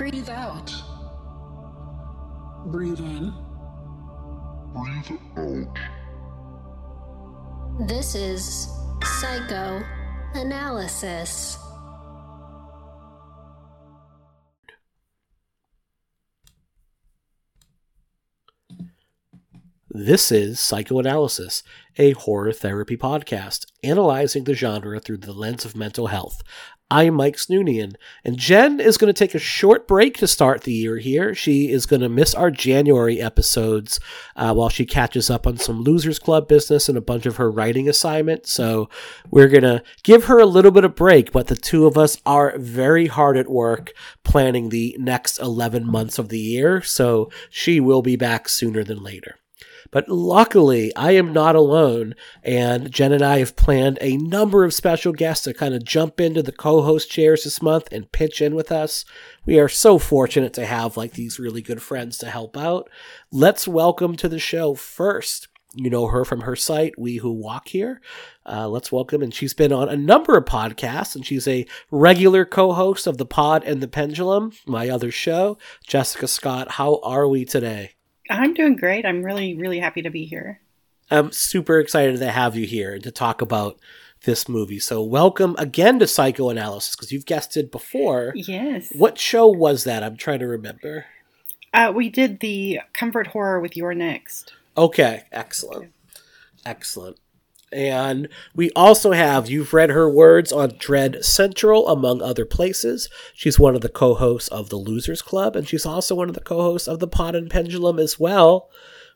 Breathe out. Breathe in. Breathe out. This is psychoanalysis. This is Psychoanalysis, a horror therapy podcast analyzing the genre through the lens of mental health. I'm Mike Snoonian, and Jen is going to take a short break to start the year here. She is going to miss our January episodes uh, while she catches up on some Losers Club business and a bunch of her writing assignments. So we're going to give her a little bit of break, but the two of us are very hard at work planning the next 11 months of the year. So she will be back sooner than later. But luckily, I am not alone, and Jen and I have planned a number of special guests to kind of jump into the co host chairs this month and pitch in with us. We are so fortunate to have like these really good friends to help out. Let's welcome to the show first. You know her from her site, We Who Walk Here. Uh, let's welcome, and she's been on a number of podcasts, and she's a regular co host of The Pod and the Pendulum, my other show. Jessica Scott, how are we today? I'm doing great. I'm really, really happy to be here. I'm super excited to have you here to talk about this movie. So, welcome again to Psychoanalysis because you've guested before. Yes. What show was that? I'm trying to remember. Uh, we did the comfort horror with You're Next. Okay, excellent. Excellent. And we also have, you've read her words on Dread Central, among other places. She's one of the co hosts of the Losers Club, and she's also one of the co hosts of the Pod and Pendulum as well.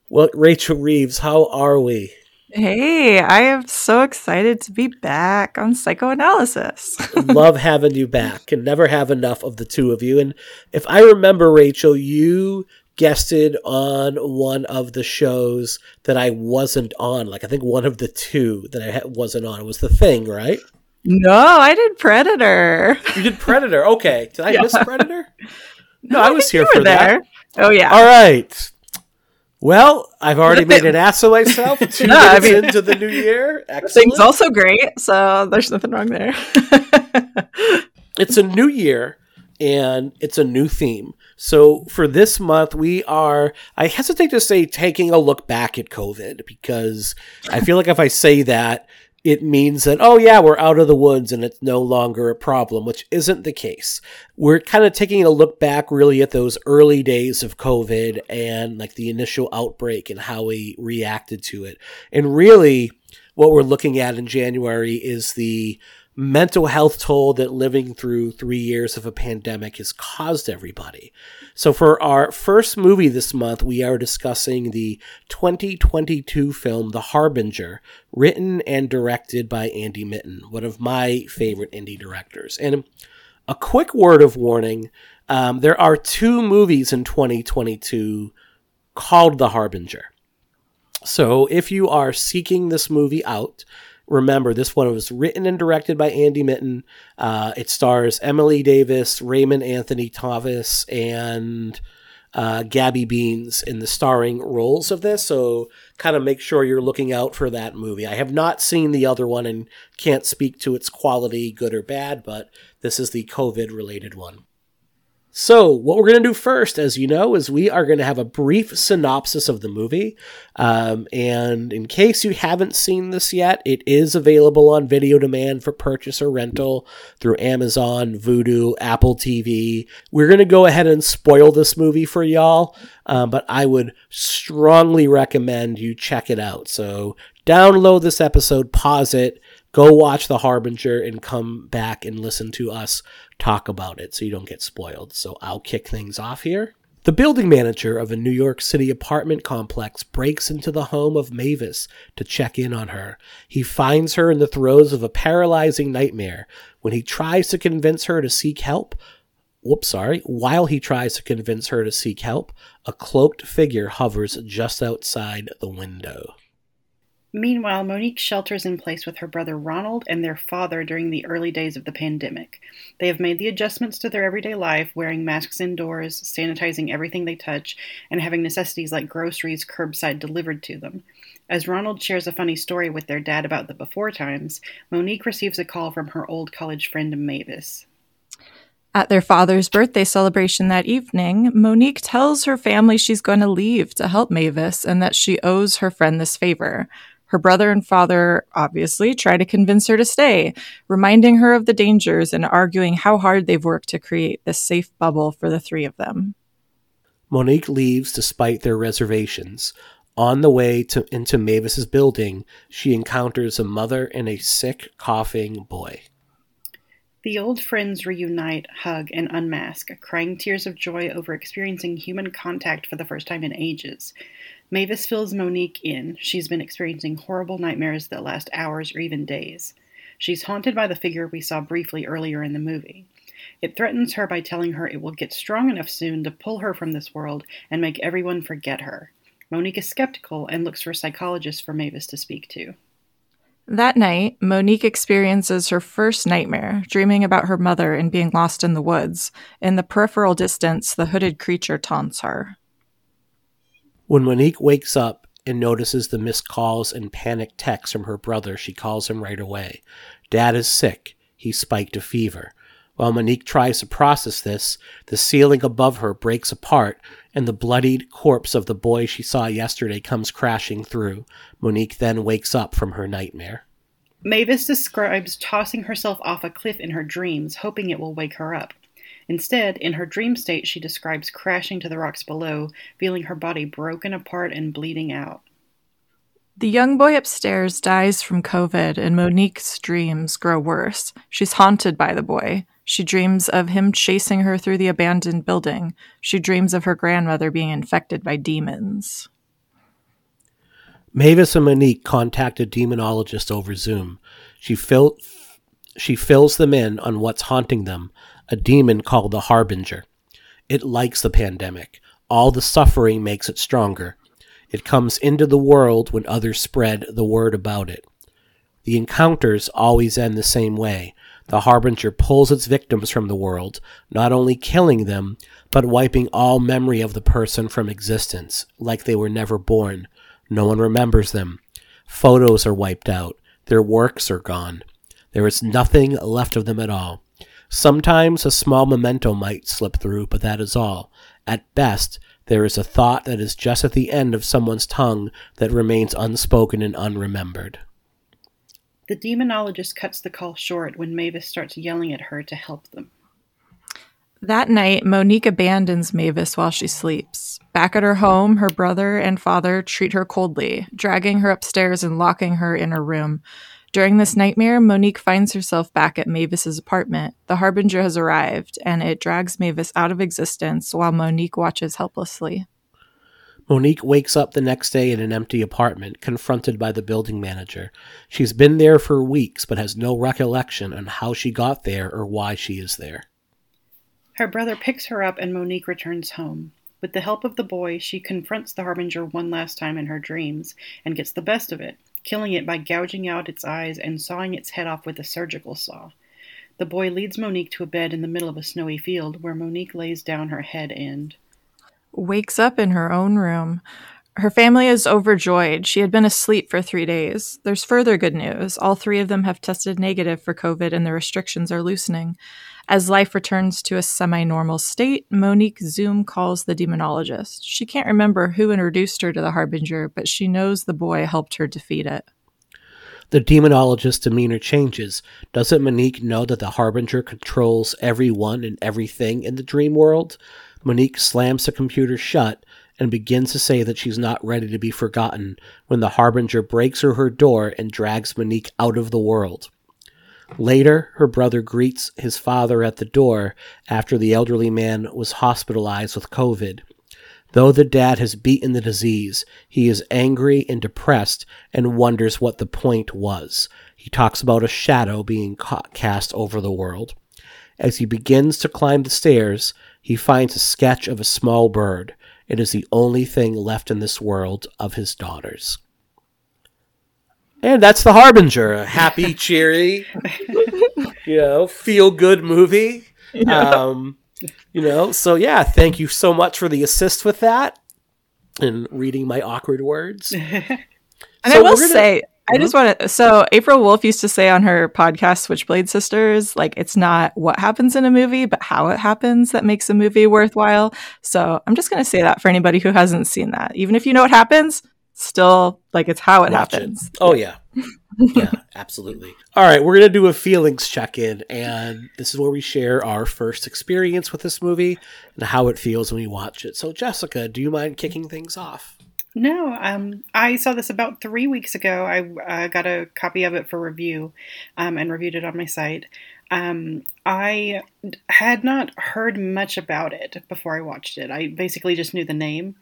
Well, Rachel Reeves, how are we? Hey, I am so excited to be back on psychoanalysis. Love having you back. Can never have enough of the two of you. And if I remember, Rachel, you guested on one of the shows that I wasn't on. Like I think one of the two that I wasn't on was the thing, right? No, I did Predator. You did Predator. Okay, did I Yeah. miss Predator? No, No, I I was here you were for that. Oh yeah. All right. Well, I've already made an ass of myself. Two No, I mean- into the new year. The Excellent. thing's also great, so there's nothing wrong there. it's a new year and it's a new theme. So for this month, we are, I hesitate to say taking a look back at COVID because I feel like if I say that, it means that, oh yeah, we're out of the woods and it's no longer a problem, which isn't the case. We're kind of taking a look back really at those early days of COVID and like the initial outbreak and how we reacted to it. And really, what we're looking at in January is the mental health toll that living through three years of a pandemic has caused everybody. So, for our first movie this month, we are discussing the 2022 film The Harbinger, written and directed by Andy Mitton, one of my favorite indie directors. And a quick word of warning um, there are two movies in 2022 called The Harbinger. So, if you are seeking this movie out, remember this one was written and directed by Andy Mitton. Uh, it stars Emily Davis, Raymond Anthony Thomas, and uh, Gabby Beans in the starring roles of this. So, kind of make sure you're looking out for that movie. I have not seen the other one and can't speak to its quality, good or bad, but this is the COVID related one. So, what we're going to do first, as you know, is we are going to have a brief synopsis of the movie. Um, and in case you haven't seen this yet, it is available on video demand for purchase or rental through Amazon, Vudu, Apple TV. We're going to go ahead and spoil this movie for y'all, um, but I would strongly recommend you check it out. So, download this episode, pause it, go watch The Harbinger, and come back and listen to us talk about it so you don't get spoiled. So I'll kick things off here. The building manager of a New York City apartment complex breaks into the home of Mavis to check in on her. He finds her in the throes of a paralyzing nightmare. When he tries to convince her to seek help, whoops, sorry, while he tries to convince her to seek help, a cloaked figure hovers just outside the window. Meanwhile, Monique shelters in place with her brother Ronald and their father during the early days of the pandemic. They have made the adjustments to their everyday life, wearing masks indoors, sanitizing everything they touch, and having necessities like groceries curbside delivered to them. As Ronald shares a funny story with their dad about the before times, Monique receives a call from her old college friend Mavis. At their father's birthday celebration that evening, Monique tells her family she's going to leave to help Mavis and that she owes her friend this favor. Her brother and father obviously try to convince her to stay, reminding her of the dangers and arguing how hard they've worked to create this safe bubble for the three of them. Monique leaves despite their reservations. On the way to into Mavis's building, she encounters a mother and a sick, coughing boy. The old friends reunite, hug, and unmask, crying tears of joy over experiencing human contact for the first time in ages. Mavis fills Monique in. She's been experiencing horrible nightmares that last hours or even days. She's haunted by the figure we saw briefly earlier in the movie. It threatens her by telling her it will get strong enough soon to pull her from this world and make everyone forget her. Monique is skeptical and looks for a psychologist for Mavis to speak to. That night, Monique experiences her first nightmare, dreaming about her mother and being lost in the woods. In the peripheral distance, the hooded creature taunts her. When Monique wakes up and notices the missed calls and panicked texts from her brother, she calls him right away. Dad is sick. He spiked a fever. While Monique tries to process this, the ceiling above her breaks apart and the bloodied corpse of the boy she saw yesterday comes crashing through. Monique then wakes up from her nightmare. Mavis describes tossing herself off a cliff in her dreams, hoping it will wake her up. Instead, in her dream state, she describes crashing to the rocks below, feeling her body broken apart and bleeding out. The young boy upstairs dies from COVID, and Monique's dreams grow worse. She's haunted by the boy. She dreams of him chasing her through the abandoned building. She dreams of her grandmother being infected by demons. Mavis and Monique contact a demonologist over Zoom. She, fill, she fills them in on what's haunting them a demon called the Harbinger. It likes the pandemic. All the suffering makes it stronger. It comes into the world when others spread the word about it. The encounters always end the same way the Harbinger pulls its victims from the world, not only killing them, but wiping all memory of the person from existence, like they were never born. No one remembers them. Photos are wiped out. Their works are gone. There is nothing left of them at all. Sometimes a small memento might slip through, but that is all. At best, there is a thought that is just at the end of someone's tongue that remains unspoken and unremembered. The demonologist cuts the call short when Mavis starts yelling at her to help them. That night, Monique abandons Mavis while she sleeps. Back at her home, her brother and father treat her coldly, dragging her upstairs and locking her in her room. During this nightmare, Monique finds herself back at Mavis's apartment. The Harbinger has arrived, and it drags Mavis out of existence while Monique watches helplessly. Monique wakes up the next day in an empty apartment, confronted by the building manager. She's been there for weeks, but has no recollection on how she got there or why she is there. Her brother picks her up, and Monique returns home. With the help of the boy, she confronts the Harbinger one last time in her dreams and gets the best of it, killing it by gouging out its eyes and sawing its head off with a surgical saw. The boy leads Monique to a bed in the middle of a snowy field where Monique lays down her head and wakes up in her own room. Her family is overjoyed. She had been asleep for three days. There's further good news. All three of them have tested negative for COVID and the restrictions are loosening. As life returns to a semi normal state, Monique Zoom calls the demonologist. She can't remember who introduced her to the Harbinger, but she knows the boy helped her defeat it. The demonologist's demeanor changes. Doesn't Monique know that the Harbinger controls everyone and everything in the dream world? Monique slams the computer shut and begins to say that she's not ready to be forgotten when the Harbinger breaks through her door and drags Monique out of the world. Later, her brother greets his father at the door after the elderly man was hospitalized with COVID. Though the dad has beaten the disease, he is angry and depressed and wonders what the point was. He talks about a shadow being cast over the world. As he begins to climb the stairs, he finds a sketch of a small bird. It is the only thing left in this world of his daughters. And that's The Harbinger, a happy, cheery, you know, feel good movie. Um, you know, so yeah, thank you so much for the assist with that and reading my awkward words. And So I will gonna- say, I just want to. So April Wolfe used to say on her podcast, Switchblade Sisters, like it's not what happens in a movie, but how it happens that makes a movie worthwhile. So I'm just going to say that for anybody who hasn't seen that, even if you know what happens, still like it's how it Watch it. happens. Oh yeah. yeah, absolutely. All right, we're going to do a feelings check-in and this is where we share our first experience with this movie and how it feels when we watch it. So Jessica, do you mind kicking things off? No, um, I saw this about three weeks ago. I uh, got a copy of it for review um, and reviewed it on my site. Um, I had not heard much about it before I watched it. I basically just knew the name.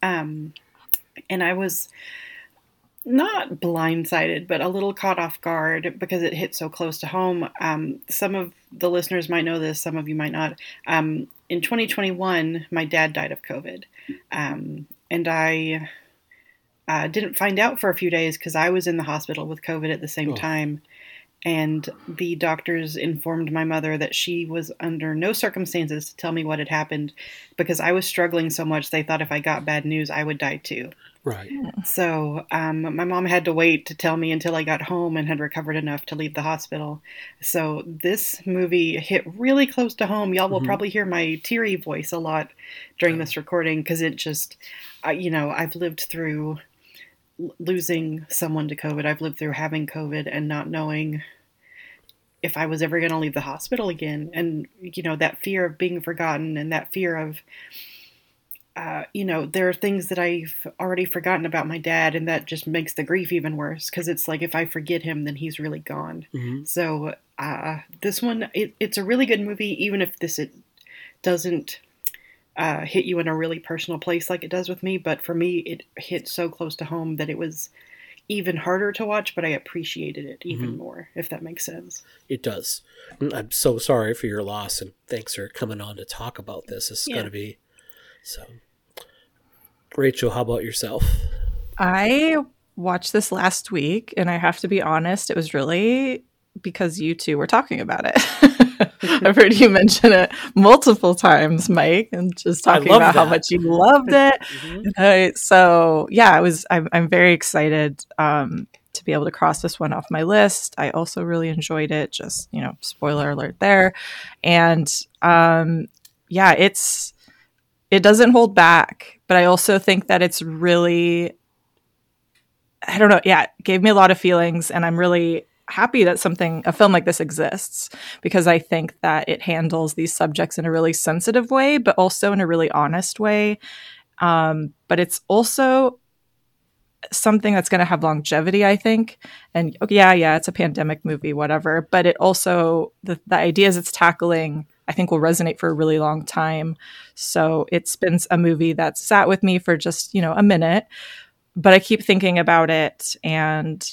Um, and I was not blindsided, but a little caught off guard because it hit so close to home. Um, some of the listeners might know this, some of you might not. Um, in 2021, my dad died of COVID. Um, and I uh, didn't find out for a few days because I was in the hospital with COVID at the same Oh. time. And the doctors informed my mother that she was under no circumstances to tell me what had happened because I was struggling so much. They thought if I got bad news, I would die too. Right. So um, my mom had to wait to tell me until I got home and had recovered enough to leave the hospital. So this movie hit really close to home. Y'all will Mhm. probably hear my teary voice a lot during this recording because it just, uh, you know, I've lived through l- losing someone to COVID. I've lived through having COVID and not knowing if I was ever going to leave the hospital again. And, you know, that fear of being forgotten and that fear of, uh, you know, there are things that I've already forgotten about my dad, and that just makes the grief even worse because it's like if I forget him, then he's really gone. hmm So uh, this one, it, it's a really good movie, even if this it doesn't uh, hit you in a really personal place like it does with me. But for me, it hit so close to home that it was even harder to watch, but I appreciated it even Mhm. more, if that makes sense. It does. Mm, I'm so sorry for your loss and thanks for coming on to talk about this. This is Yeah. going to be so. Rachel, how about yourself? I watched this last week, and I have to be honest, it was really because you two were talking about it. I've heard you mention it multiple times, Mike, and just talking about how much you loved it. Uh, so yeah, I was. I'm, I'm very excited um, to be able to cross this one off my list. I also really enjoyed it. Just you know, spoiler alert there, and um, yeah, it's it doesn't hold back, but I also think that it's really. I don't know. Yeah, it gave me a lot of feelings, and I'm really happy that something a film like this exists because I think that it handles these subjects in a really sensitive way, but also in a really honest way. Um, but it's also something that's going to have longevity, I think. And okay, yeah, yeah, it's a pandemic movie, whatever. But it also the, the ideas it's tackling, I think, will resonate for a really long time. So it's been a movie that's sat with me for just you know a minute, but I keep thinking about it and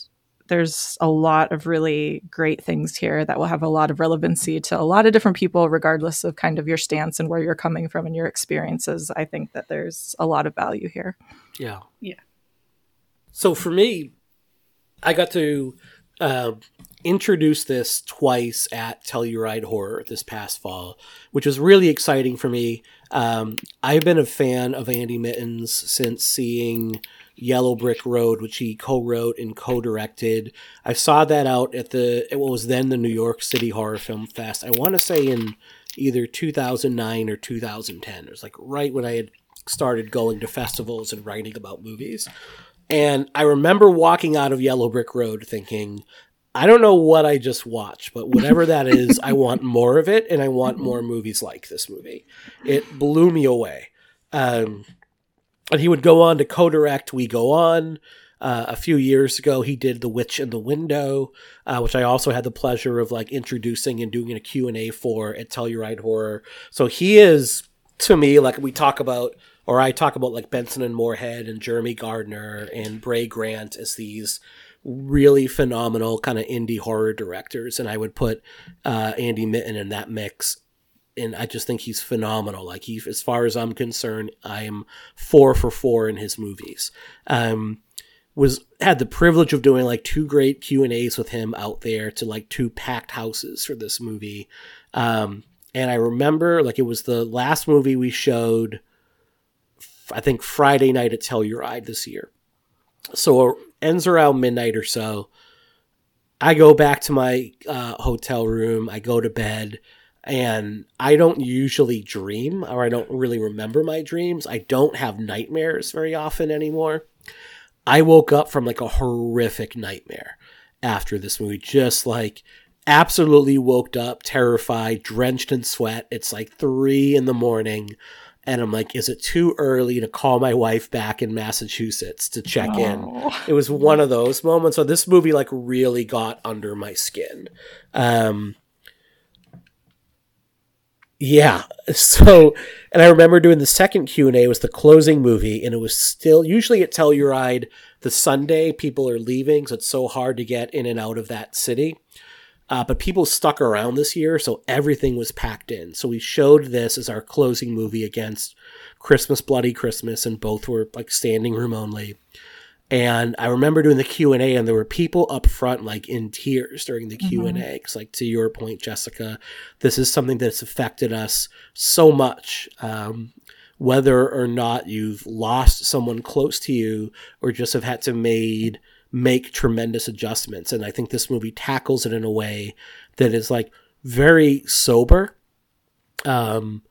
there's a lot of really great things here that will have a lot of relevancy to a lot of different people, regardless of kind of your stance and where you're coming from and your experiences. I think that there's a lot of value here. Yeah. Yeah. So for me, I got to uh, introduce this twice at Telluride Horror this past fall, which was really exciting for me. Um, I've been a fan of Andy Mittons since seeing Yellow Brick Road, which he co-wrote and co-directed. I saw that out at the at what was then the New York City Horror Film Fest. I want to say in either 2009 or 2010. It was like right when I had started going to festivals and writing about movies. And I remember walking out of Yellow Brick Road thinking, I don't know what I just watched, but whatever that is, I want more of it, and I want more movies like this movie. It blew me away. Um, and he would go on to co-direct We Go On. Uh, a few years ago, he did The Witch in the Window, uh, which I also had the pleasure of like introducing and doing a Q and A for at Telluride Horror. So he is to me like we talk about, or I talk about like Benson and Moorhead and Jeremy Gardner and Brea Grant as these really phenomenal kind of indie horror directors, and I would put uh, Andy Mitton in that mix. And I just think he's phenomenal. Like he, as far as I'm concerned, I am four for four in his movies. Um, was had the privilege of doing like two great Q and A's with him out there to like two packed houses for this movie. Um, and I remember like it was the last movie we showed. I think Friday night at Telluride this year. So ends around midnight or so. I go back to my uh, hotel room. I go to bed, and I don't usually dream, or I don't really remember my dreams. I don't have nightmares very often anymore. I woke up from like a horrific nightmare after this movie, just like absolutely woke up terrified, drenched in sweat. It's like three in the morning. And I'm like, is it too early to call my wife back in Massachusetts to check oh. in? It was one of those moments. So this movie like really got under my skin. Um, yeah. So, and I remember doing the second Q and A was the closing movie, and it was still usually at Telluride the Sunday people are leaving, so it's so hard to get in and out of that city. Uh, but people stuck around this year, so everything was packed in. So we showed this as our closing movie against Christmas Bloody Christmas, and both were like standing room only. And I remember doing the Q and A, and there were people up front like in tears during the Q and A. Because, like to your point, Jessica, this is something that's affected us so much. Um, whether or not you've lost someone close to you, or just have had to made make tremendous adjustments. And I think this movie tackles it in a way that is like very sober. Um,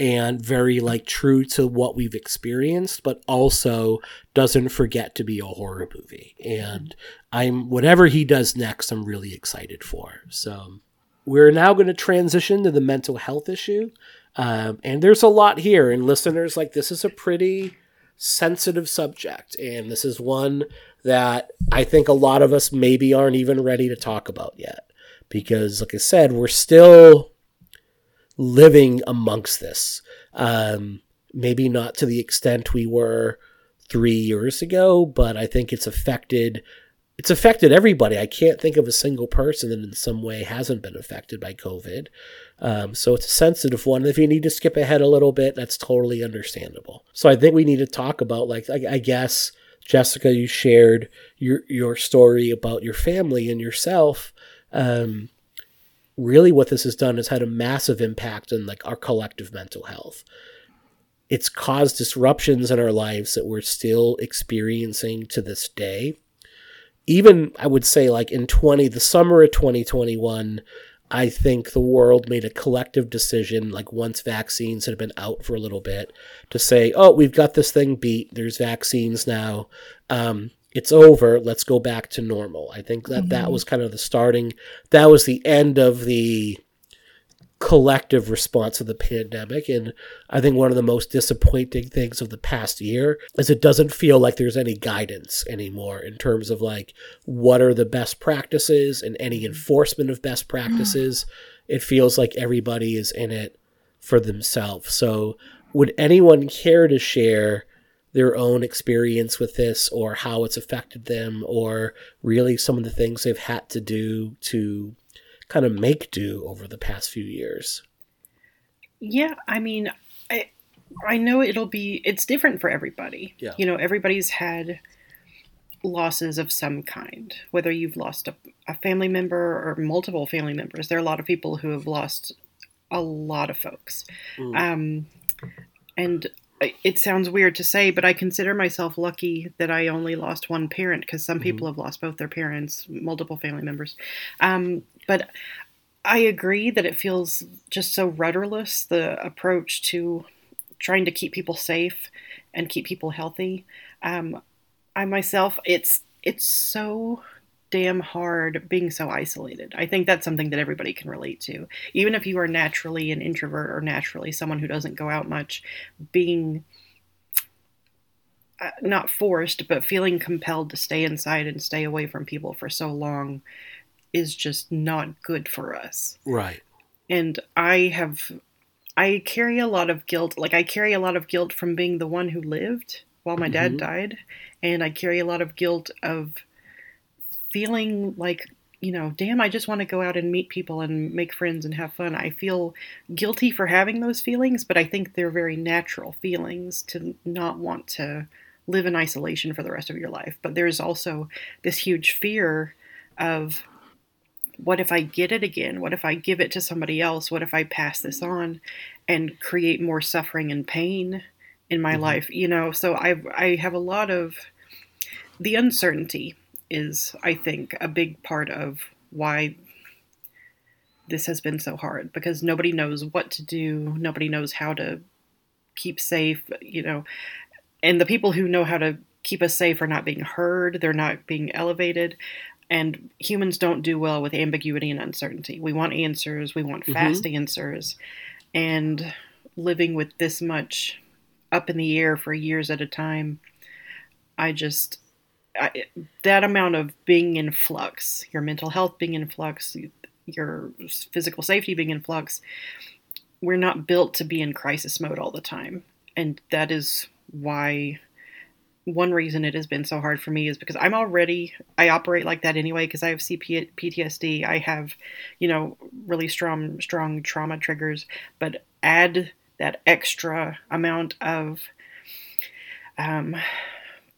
and very like true to what we've experienced, but also doesn't forget to be a horror movie. And I'm whatever he does next, I'm really excited for. So we're now going to transition to the mental health issue, um, and there's a lot here. And listeners, like this is a pretty sensitive subject, and this is one that I think a lot of us maybe aren't even ready to talk about yet. Because, like I said, we're still living amongst this. Um, maybe not to the extent we were three years ago, but I think it's affected. It's affected everybody. I can't think of a single person that in some way hasn't been affected by COVID. Um, so it's a sensitive one. If you need to skip ahead a little bit, that's totally understandable. So I think we need to talk about, like, I, I guess, Jessica, you shared your your story about your family and yourself. Um, really, what this has done is had a massive impact on like our collective mental health. It's caused disruptions in our lives that we're still experiencing to this day. Even I would say, like in twenty, the summer of twenty twenty one I think the world made a collective decision, like once vaccines had been out for a little bit, to say, oh, we've got this thing beat. There's vaccines now. Um, it's over. Let's go back to normal. I think that mm-hmm. that was kind of the starting, that was the end of the collective response to the pandemic. And I think one of the most disappointing things of the past year is it doesn't feel like there's any guidance anymore in terms of like what are the best practices and any enforcement of best practices. It feels like everybody is in it for themselves. So, would anyone care to share? Their own experience with this or how it's affected them or really some of the things they've had to do to kind of make do over the past few years. Yeah, I mean, I I know it'll be it's different for everybody. Yeah. You know, everybody's had losses of some kind, whether you've lost a, a family member or multiple family members. There are a lot of people who have lost a lot of folks. Mm. Um, and it sounds weird to say, but I consider myself lucky that I only lost one parent because some mm-hmm. people have lost both their parents, multiple family members. Um, but I agree that it feels just so rudderless the approach to trying to keep people safe and keep people healthy. Um, I myself, it's it's so damn hard being so isolated. I think that's something that everybody can relate to. Even if you are naturally an introvert or naturally someone who doesn't go out much, being uh, not forced, but feeling compelled to stay inside and stay away from people for so long is just not good for us. Right. And I have I carry a lot of guilt. Like I carry a lot of guilt from being the one who lived while my mm-hmm. dad died, and I carry a lot of guilt of feeling like you know, damn, I just want to go out and meet people and make friends and have fun. I feel guilty for having those feelings, but I think they're very natural feelings to not want to live in isolation for the rest of your life. But there's also this huge fear of what if I get it again? What if I give it to somebody else? What if I pass this on and create more suffering and pain in my mm-hmm. life? You know, so I I have a lot of the uncertainty is, I think, a big part of why this has been so hard because nobody knows what to do, nobody knows how to keep safe, you know, and the people who know how to keep us safe are not being heard, they're not being elevated. And humans don't do well with ambiguity and uncertainty. We want answers, we want mm-hmm. fast mm-hmm. answers. And living with this much up in the air for years at a time, I just I, that amount of being in flux, your mental health being in flux, your physical safety being in flux, we're not built to be in crisis mode all the time. And that is why one reason it has been so hard for me is because I'm already I operate like that anyway because I have CP, PTSD. I have, you know, really strong strong trauma triggers, but add that extra amount of um,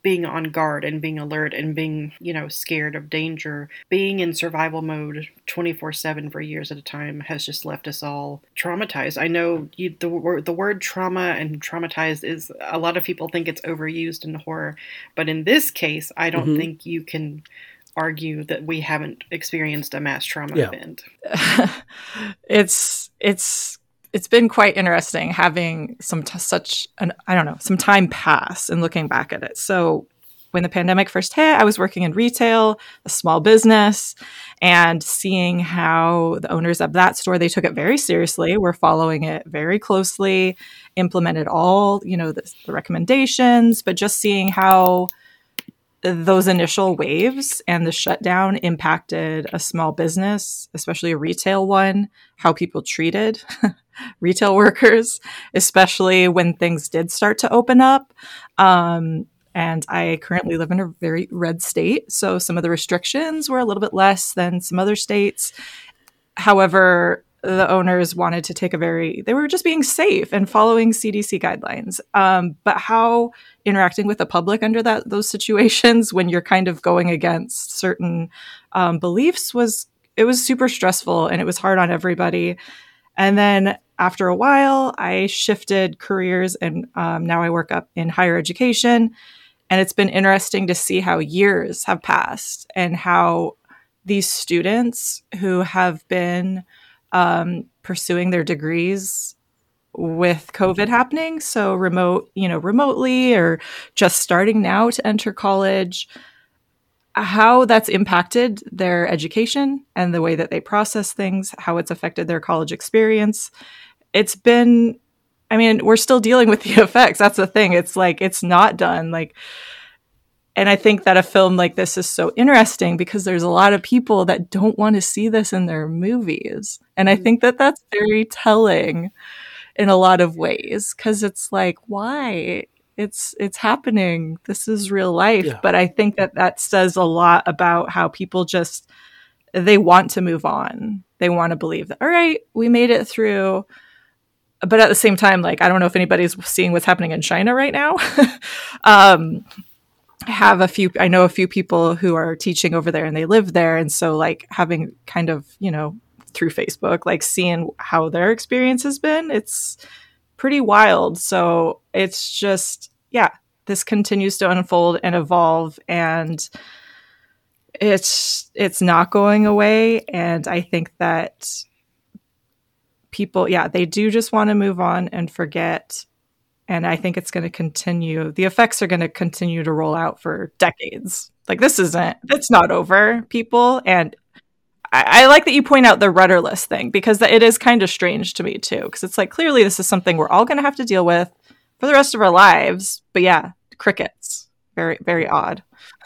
being on guard and being alert and being, you know, scared of danger, being in survival mode 24 7 for years at a time has just left us all traumatized. I know you, the, word, the word trauma and traumatized is a lot of people think it's overused in horror, but in this case, I don't mm-hmm. think you can argue that we haven't experienced a mass trauma yeah. event. it's, it's, it's been quite interesting having some t- such an I don't know some time pass and looking back at it. So when the pandemic first hit, I was working in retail, a small business, and seeing how the owners of that store they took it very seriously, were following it very closely, implemented all you know the, the recommendations, but just seeing how those initial waves and the shutdown impacted a small business, especially a retail one, how people treated retail workers, especially when things did start to open up. Um, and I currently live in a very red state, so some of the restrictions were a little bit less than some other states. However, the owners wanted to take a very they were just being safe and following cdc guidelines um, but how interacting with the public under that those situations when you're kind of going against certain um, beliefs was it was super stressful and it was hard on everybody and then after a while i shifted careers and um, now i work up in higher education and it's been interesting to see how years have passed and how these students who have been um, pursuing their degrees with COVID happening. So remote, you know, remotely or just starting now to enter college, how that's impacted their education and the way that they process things, how it's affected their college experience. It's been, I mean, we're still dealing with the effects. That's the thing. It's like, it's not done. Like, and I think that a film like this is so interesting because there's a lot of people that don't want to see this in their movies. And I mm. think that that's very telling in a lot of ways cuz it's like why it's it's happening. This is real life, yeah. but I think that that says a lot about how people just they want to move on. They want to believe that all right, we made it through but at the same time like i don't know if anybody's seeing what's happening in china right now um, have a few i know a few people who are teaching over there and they live there and so like having kind of you know through facebook like seeing how their experience has been it's pretty wild so it's just yeah this continues to unfold and evolve and it's it's not going away and i think that people yeah they do just want to move on and forget and I think it's going to continue. The effects are going to continue to roll out for decades. Like this isn't, it's not over, people. And I, I like that you point out the rudderless thing because it is kind of strange to me too. Because it's like clearly this is something we're all going to have to deal with for the rest of our lives. But yeah, crickets, very very odd.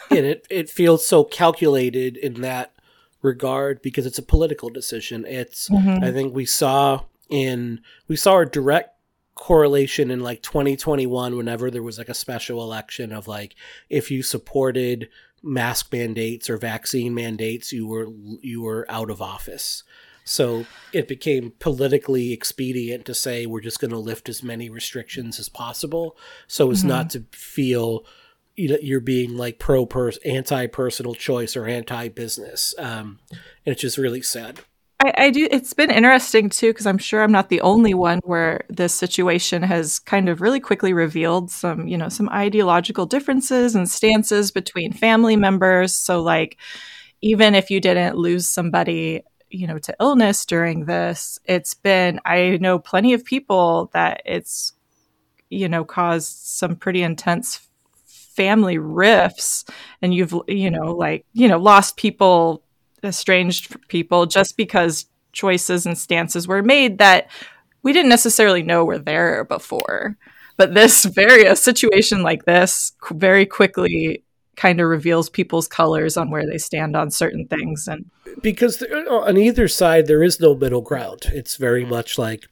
and it it feels so calculated in that regard because it's a political decision. It's mm-hmm. I think we saw in we saw a direct correlation in like 2021 whenever there was like a special election of like if you supported mask mandates or vaccine mandates, you were you were out of office. So it became politically expedient to say we're just going to lift as many restrictions as possible, so as mm-hmm. not to feel you know you're being like pro pers anti personal choice or anti business, um, and it's just really sad. I, I do. It's been interesting too because I'm sure I'm not the only one where this situation has kind of really quickly revealed some, you know, some ideological differences and stances between family members. So, like, even if you didn't lose somebody, you know, to illness during this, it's been. I know plenty of people that it's, you know, caused some pretty intense family rifts, and you've, you know, like, you know, lost people estranged people just because choices and stances were made that we didn't necessarily know were there before. But this very a situation like this very quickly kind of reveals people's colors on where they stand on certain things and because on either side there is no middle ground. It's very mm. much like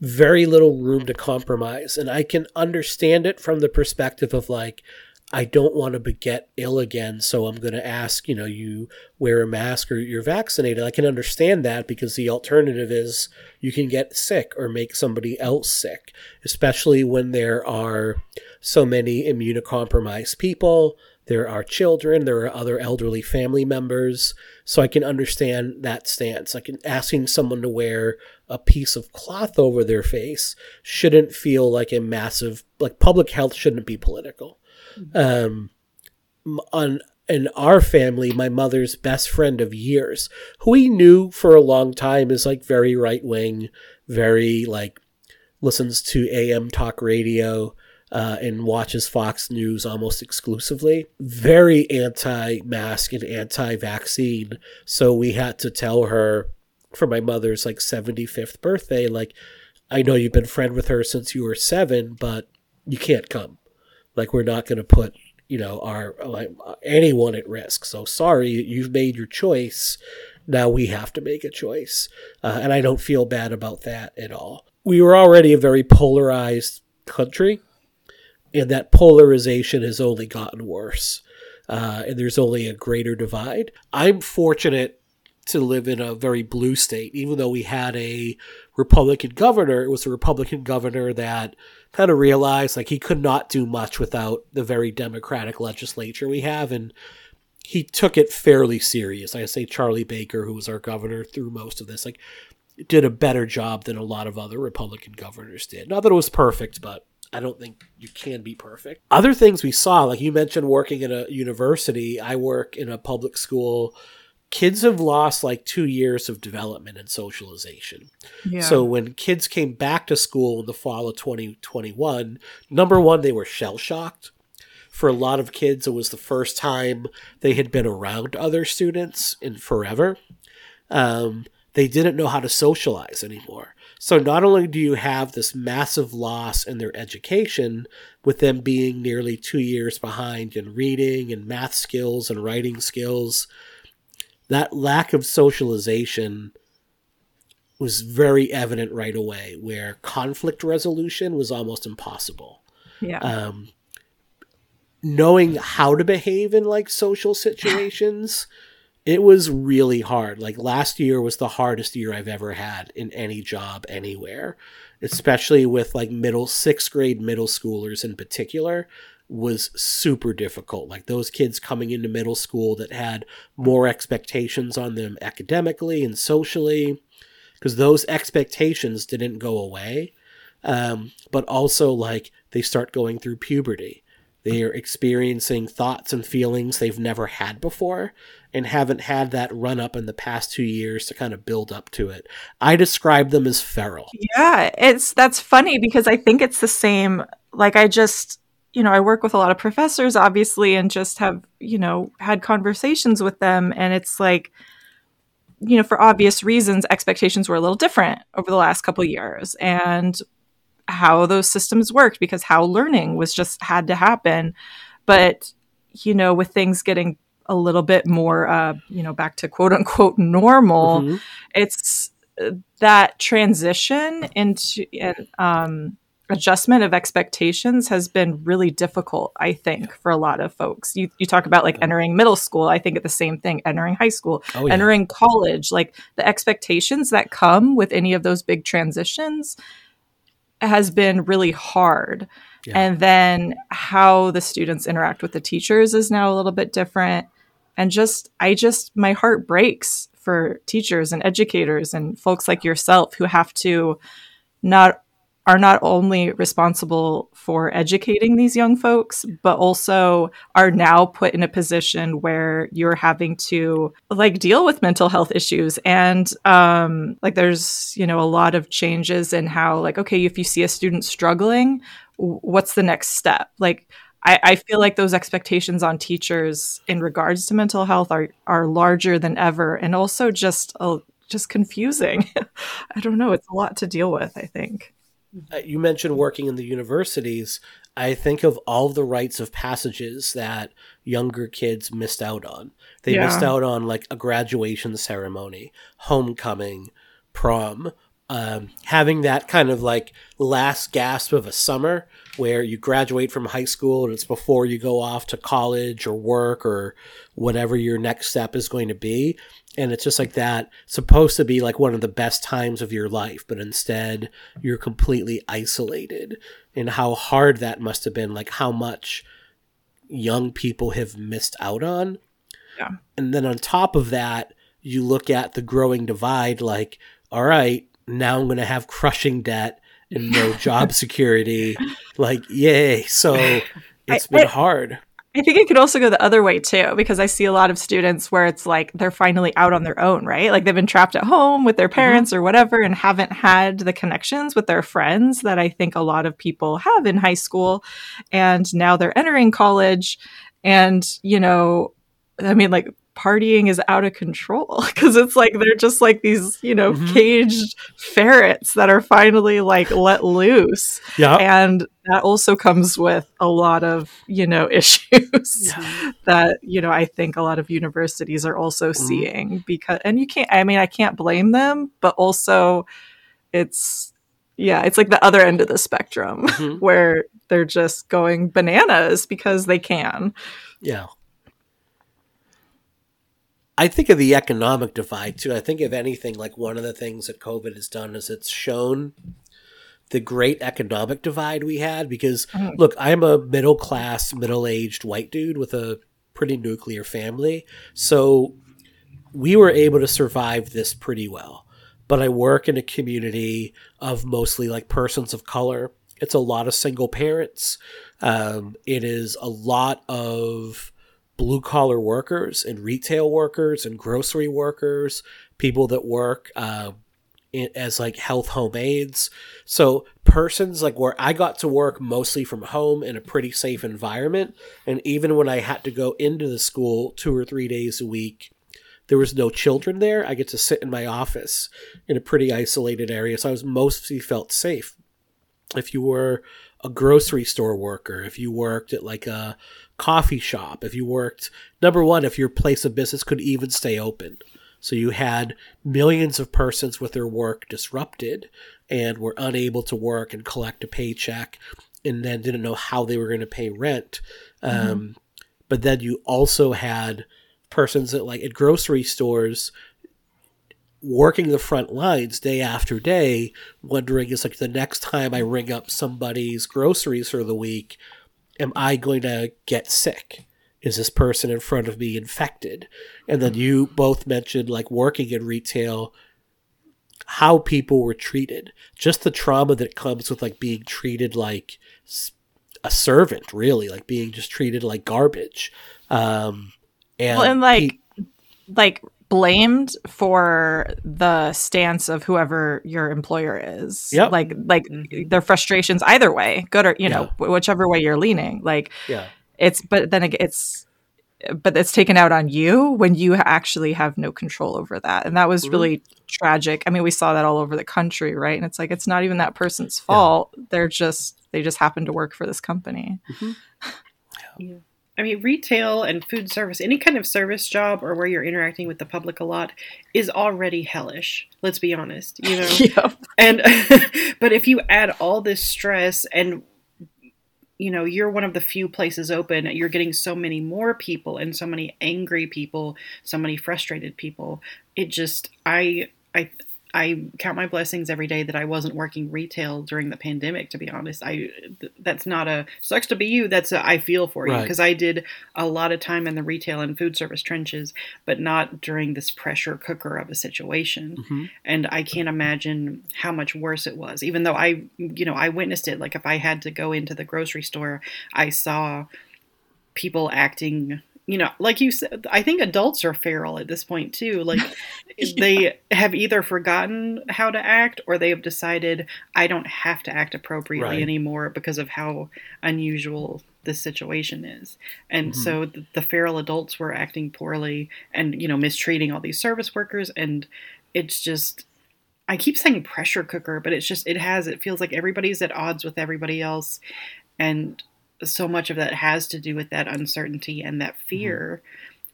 very little room to compromise and I can understand it from the perspective of like I don't want to get ill again, so I'm going to ask, you know, you wear a mask or you're vaccinated. I can understand that because the alternative is you can get sick or make somebody else sick, especially when there are so many immunocompromised people. There are children, there are other elderly family members. So I can understand that stance. Like asking someone to wear a piece of cloth over their face shouldn't feel like a massive, like public health shouldn't be political um, on in our family, my mother's best friend of years, who we knew for a long time is like very right wing, very like listens to AM talk radio uh, and watches Fox News almost exclusively. Very anti mask and anti vaccine. So we had to tell her for my mother's like 75th birthday, like, I know you've been friend with her since you were seven, but you can't come. Like we're not going to put you know our like anyone at risk. So sorry, you've made your choice. Now we have to make a choice, uh, and I don't feel bad about that at all. We were already a very polarized country, and that polarization has only gotten worse. Uh, and there's only a greater divide. I'm fortunate to live in a very blue state, even though we had a Republican governor. It was a Republican governor that kind of realized like he could not do much without the very democratic legislature we have and he took it fairly serious. I say Charlie Baker, who was our governor through most of this, like did a better job than a lot of other Republican governors did. Not that it was perfect, but I don't think you can be perfect. Other things we saw, like you mentioned working at a university, I work in a public school kids have lost like two years of development and socialization. Yeah. So when kids came back to school in the fall of 2021, number one, they were shell shocked. For a lot of kids, it was the first time they had been around other students in forever. Um, they didn't know how to socialize anymore. So not only do you have this massive loss in their education, with them being nearly two years behind in reading and math skills and writing skills, that lack of socialization was very evident right away where conflict resolution was almost impossible. Yeah. Um, knowing how to behave in like social situations it was really hard. Like last year was the hardest year i've ever had in any job anywhere especially with like middle sixth grade middle schoolers in particular was super difficult. Like those kids coming into middle school that had more expectations on them academically and socially, because those expectations didn't go away. Um, but also, like, they start going through puberty. They are experiencing thoughts and feelings they've never had before and haven't had that run up in the past two years to kind of build up to it. I describe them as feral. Yeah, it's that's funny because I think it's the same. Like, I just you know, I work with a lot of professors, obviously, and just have, you know, had conversations with them. And it's like, you know, for obvious reasons, expectations were a little different over the last couple years and how those systems worked because how learning was just had to happen. But, you know, with things getting a little bit more, uh, you know, back to quote unquote normal, mm-hmm. it's uh, that transition into, um, adjustment of expectations has been really difficult i think for a lot of folks. You, you talk about like entering middle school i think of the same thing entering high school Oh, yeah. entering college like the expectations that come with any of those big transitions has been really hard. Yeah. and then how the students interact with the teachers is now a little bit different. And just i just my heart breaks for teachers and educators and folks like yourself who have to not are not only responsible for educating these young folks but also are now put in a position where you're having to like deal with mental health issues. And um like there's you know a lot of changes in how like okay if you see a student struggling what's the next step? Like I, I feel like those expectations on teachers in regards to mental health are are larger than ever and also just uh, just confusing. I don't know. It's a lot to deal with i think you mentioned working in the universities. I think of all the rites of passages that younger kids missed out on. They Yeah. missed out on like a graduation ceremony, homecoming, prom, um, having that kind of like last gasp of a summer where you graduate from high school and it's before you go off to college or work or whatever your next step is going to be. And it's just like that, supposed to be like one of the best times of your life, but instead you're completely isolated. And how hard that must have been, like how much young people have missed out on. Yeah. And then on top of that, you look at the growing divide like, all right, now I'm going to have crushing debt and no job security. Like, yay. So it's I- been I- hard. I think it could also go the other way too, because I see a lot of students where it's like they're finally out on their own, right? Like they've been trapped at home with their mm-hmm. parents or whatever and haven't had the connections with their friends that I think a lot of people have in high school. And now they're entering college. And, you know, I mean, like partying is out of control because it's like they're just like these, you know, Mhm. caged ferrets that are finally like let loose Yeah. and that also comes with a lot of you know issues that you know i think a lot of universities are also Mm-hmm. seeing because and you can't i mean i can't blame them but also it's yeah it's like the other end of the spectrum Mhm. where they're just going bananas because they can Yeah. I think of the economic divide too. I think if anything, like one of the things that COVID has done is it's shown the great economic divide we had because Mhm. look, I'm a middle class, middle aged white dude with a pretty nuclear family. So we were able to survive this pretty well. But I work in a community of mostly like persons of color. It's a lot of single parents. Um, it is a lot of blue collar workers and retail workers and grocery workers, people that work um, in, as like health home aides. So persons like where I got to work mostly from home in a pretty safe environment, and even when I had to go into the school two or three days a week, there was no children there. I get to sit in my office in a pretty isolated area, so I was mostly felt safe. If you were a grocery store worker, if you worked at like a coffee shop, if you worked number one, if your place of business could even stay open. So you had millions of persons with their work disrupted and were unable to work and collect a paycheck and then didn't know how they were going to pay rent. Um, but then you also had persons that like at grocery stores working the front lines day after day, wondering is like the next time I ring up somebody's groceries for the week, am I going to get sick? Is this person in front of me infected? And then you both mentioned like working in retail, how people were treated, just the trauma that comes with like being treated like a servant, really, like being just treated like garbage. Um, and, well and like like blamed for the stance of whoever your employer is. Yep. like like their frustrations either way good or you know Yeah. wh- whichever way you're leaning. Like yeah. it's but then ag- it's but it's taken out on you when you actually have no control over that. And that was Mhm. really tragic. I mean we saw that all over the country right? And it's like it's not even that person's fault. They're just they just happen to work for this company I mean, retail and food service, any kind of service job or where you're interacting with the public a lot is already hellish. Let's be honest, you know. Yep. And but if you add all this stress and you know, you're one of the few places open, you're getting so many more people and so many angry people, so many frustrated people. It just I I I count my blessings every day that I wasn't working retail during the pandemic. To be honest, I that's not a sucks to be you. That's a, I feel for you Right. because I did a lot of time in the retail and food service trenches, but not during this pressure cooker of a situation. Mhm. And I can't imagine how much worse it was. Even though I, you know, I witnessed it. Like if I had to go into the grocery store, I saw people acting you know like you said i think adults are feral at this point too like they have either forgotten how to act or they have decided i don't have to act appropriately Right. anymore because of how unusual this situation is and Mhm. so the, the feral adults were acting poorly and you know mistreating all these service workers and it's just i keep saying pressure cooker but it's just it has it feels like everybody's at odds with everybody else and so much of that has to do with that uncertainty and that fear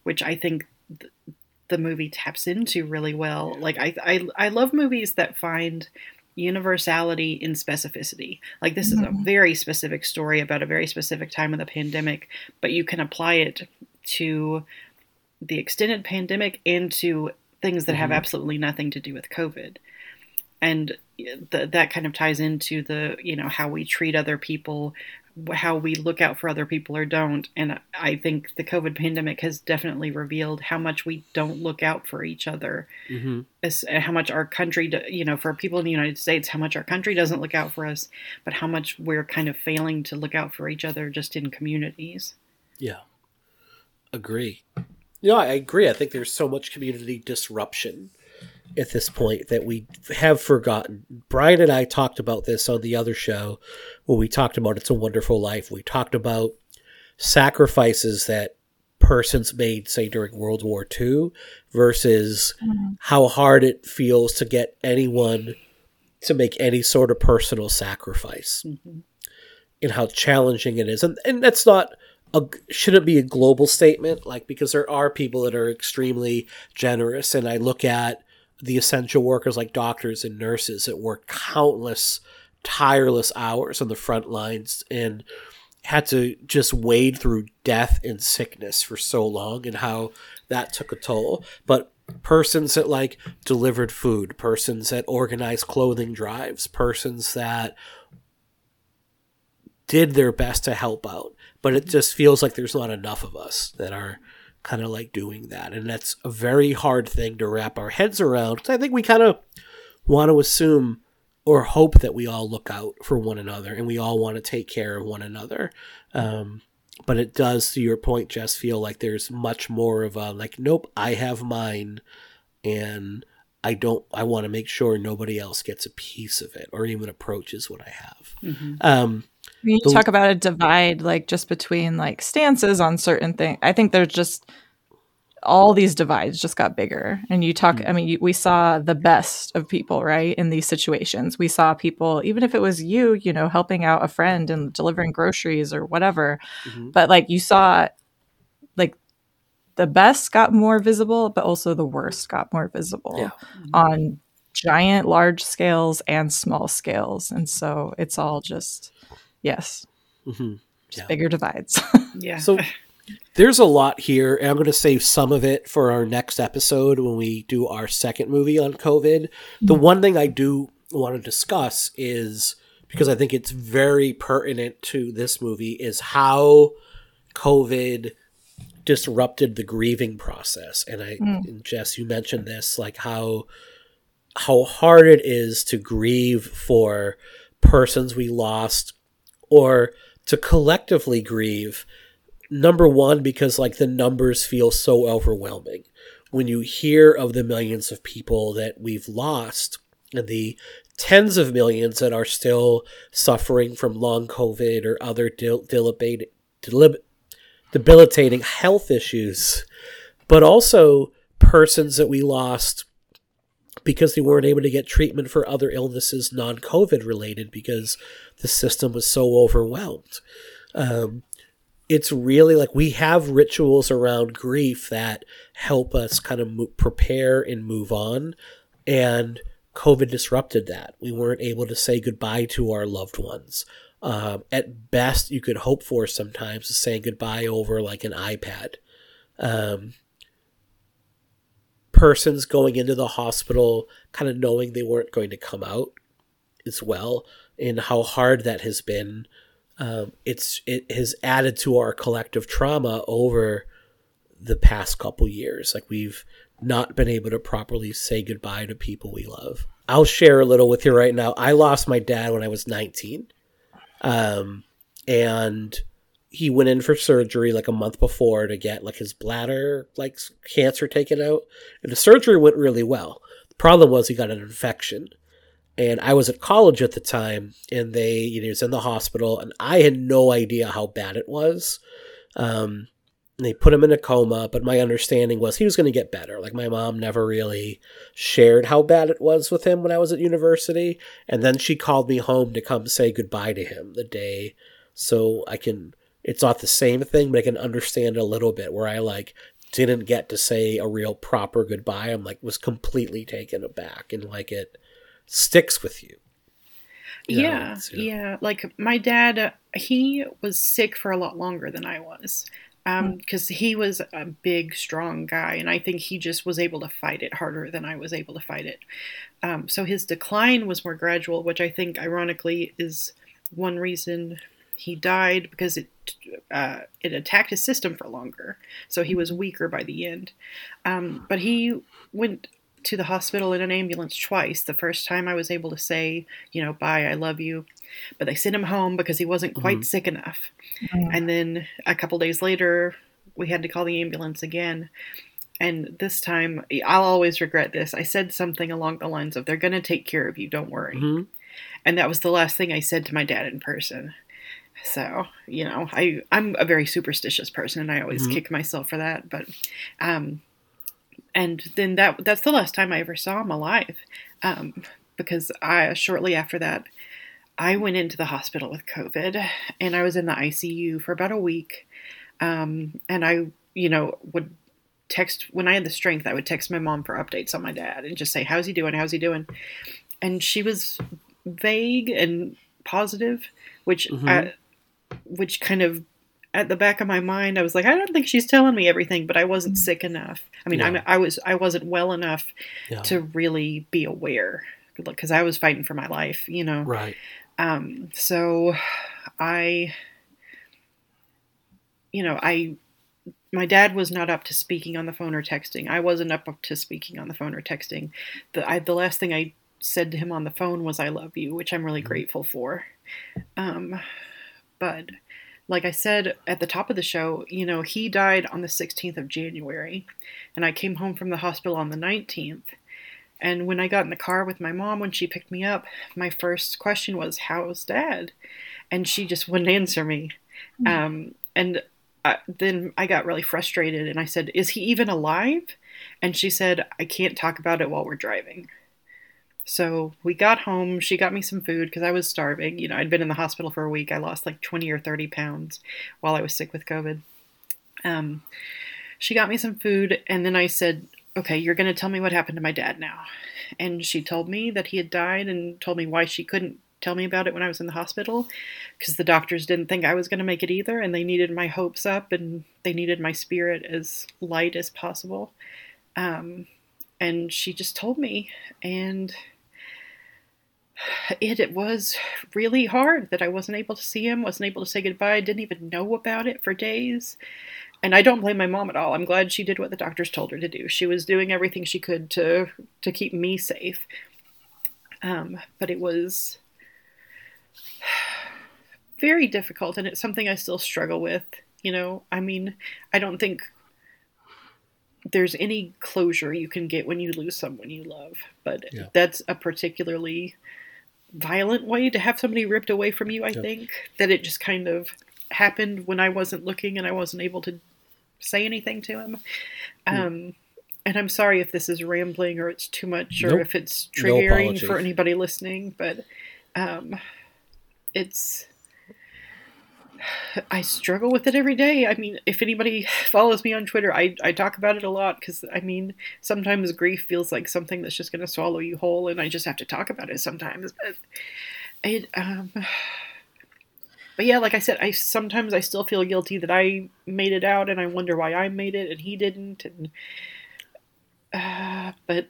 which i think th- the movie taps into really well. Like I, I i love movies that find universality in specificity. Like this is a Mhm. very specific story about a very specific time of the pandemic but you can apply it to the extended pandemic and to things that have Mhm. absolutely nothing to do with covid. And th- that kind of ties into the you know how we treat other people how we look out for other people or don't and i think the covid pandemic has definitely revealed how much we don't look out for each other Mhm. as, how much our country do- you know for people in the united states how much our country doesn't look out for us but how much we're kind of failing to look out for each other just in communities Yeah. Agree. No, I agree. I think there's so much community disruption at this point that we have forgotten. Brian and I talked about this on the other show when we talked about It's a Wonderful Life. We talked about sacrifices that persons made, say, during World War II versus mm-hmm. how hard it feels to get anyone to make any sort of personal sacrifice mm-hmm. and how challenging it is. And, and that's not a, should it be a global statement, like because there are people that are extremely generous. And I look at the essential workers like doctors and nurses that work countless, tireless hours on the front lines and had to just wade through death and sickness for so long and how that took a toll. But persons that like delivered food, persons that organized clothing drives, persons that did their best to help out. But it just feels like there's not enough of us that are kind of like doing that. And that's a very hard thing to wrap our heads around. I think we kind of want to assume or hope that we all look out for one another and we all want to take care of one another. Um, but it does, to your point, Jess, feel like there's much more of a like, nope, I have mine and I don't, I want to make sure nobody else gets a piece of it or even approaches what I have. Mhm. Um, When you The- talk about a divide, like just between like stances on certain things, I think there's just all these divides just got bigger. And you talk, I mean, you, we saw the best of people, right? In these situations, we saw people, even if it was you, you know, helping out a friend and delivering groceries or whatever. Mhm. But like you saw, like the best got more visible, but also the worst got more visible Yeah. on giant, large scales and small scales. And so it's all just, yes, mhm. just Yeah. bigger divides. yeah So there's a lot here, and I'm going to save some of it for our next episode when we do our second movie on COVID. The one thing I do want to discuss is because I think it's very pertinent to this movie is how COVID disrupted the grieving process. And I, and Jess, you mentioned this, like how how hard it is to grieve for persons we lost or to collectively grieve number one because like the numbers feel so overwhelming. When you hear of the millions of people that we've lost and the tens of millions that are still suffering from long covid or other dilibate- debilitating health issues but also persons that we lost because they weren't able to get treatment for other illnesses non-covid related because the system was so overwhelmed um, it's really like we have rituals around grief that help us kind of mo- prepare and move on. And COVID disrupted that. We weren't able to say goodbye to our loved ones. Um, at best, you could hope for sometimes is saying goodbye over like an iPad. Um, persons going into the hospital kind of knowing they weren't going to come out as well, and how hard that has been. Um, it's it has added to our collective trauma over the past couple years. Like we've not been able to properly say goodbye to people we love. I'll share a little with you right now. I lost my dad when I was 19. Um, and he went in for surgery like a month before to get like his bladder like cancer taken out. And the surgery went really well. The problem was he got an infection. And I was at college at the time and they, you know, he was in the hospital and I had no idea how bad it was. Um, they put him in a coma, but my understanding was he was going to get better. Like my mom never really shared how bad it was with him when I was at university, and then she called me home to come say goodbye to him the day so I can it's not the same thing, but I can understand a little bit where I like didn't get to say a real proper goodbye. I'm like was completely taken aback and like it sticks with you. You yeah, you know. yeah. Like my dad, uh, he was sick for a lot longer than I was. Um, because he was a big, strong guy, and I think he just was able to fight it harder than I was able to fight it. Um, so his decline was more gradual, which I think, ironically, is one reason he died because it uh, it attacked his system for longer. So he was weaker by the end. Um, but he went to the hospital in an ambulance twice. The first time I was able to say, you know, bye, I love you. But they sent him home because he wasn't quite Mhm. sick enough. And then a couple days later, we had to call the ambulance again. And this time, I'll always regret this. I said something along the lines of, they're going to take care of you, don't worry. Mhm. And that was the last thing I said to my dad in person. So, you know, I, I'm a very superstitious person and I always Mhm. kick myself for that. But, um, and then that that's the last time I ever saw him alive. Um, because I, shortly after that, I went into the hospital with COVID and I was in the ICU for about a week. Um, and I, you know, would text when I had the strength, I would text my mom for updates on my dad and just say, How's he doing? How's he doing? And she was vague and positive, which, Mhm. I, which kind of at the back of my mind, I was like, I don't think she's telling me everything, but I wasn't sick enough. I mean, Yeah. I was, I wasn't well enough Yeah. to really be aware because I was fighting for my life, you know. Right. Um, so I, you know, I, my dad was not up to speaking on the phone or texting. I wasn't up to speaking on the phone or texting. The, I, the last thing I said to him on the phone was, I love you, which I'm really grateful for. Um, but like I said at the top of the show, you know, he died on the 16th of January, and I came home from the hospital on the 19th. And when I got in the car with my mom when she picked me up, my first question was, "How's Dad?" And she just wouldn't answer me. Um, and I, then I got really frustrated, and I said, "Is he even alive?" And she said, "I can't talk about it while we're driving." So we got home. She got me some food because I was starving. You know, I'd been in the hospital for a week. I lost like 20 or 30 pounds while I was sick with COVID. Um, she got me some food, and then I said, Okay, you're going to tell me what happened to my dad now. And she told me that he had died and told me why she couldn't tell me about it when I was in the hospital because the doctors didn't think I was going to make it either, and they needed my hopes up and they needed my spirit as light as possible. Um, and she just told me, and it, it was really hard that I wasn't able to see him, wasn't able to say goodbye, didn't even know about it for days. And I don't blame my mom at all. I'm glad she did what the doctors told her to do. She was doing everything she could to to keep me safe. Um, but it was very difficult, and it's something I still struggle with. You know, I mean, I don't think there's any closure you can get when you lose someone you love, but Yeah. that's a particularly violent way to have somebody ripped away from you. I Yeah. think that it just kind of happened when I wasn't looking and I wasn't able to say anything to him. Um, and I'm sorry if this is rambling or it's too much or Nope. if it's triggering apologies. for anybody listening, but um, it's I struggle with it every day. I mean, if anybody follows me on Twitter, I, I talk about it a lot because, I mean, sometimes grief feels like something that's just going to swallow you whole, and I just have to talk about it sometimes. But it, um, but yeah, like I said, I sometimes I still feel guilty that I made it out, and I wonder why I made it and he didn't. And uh, but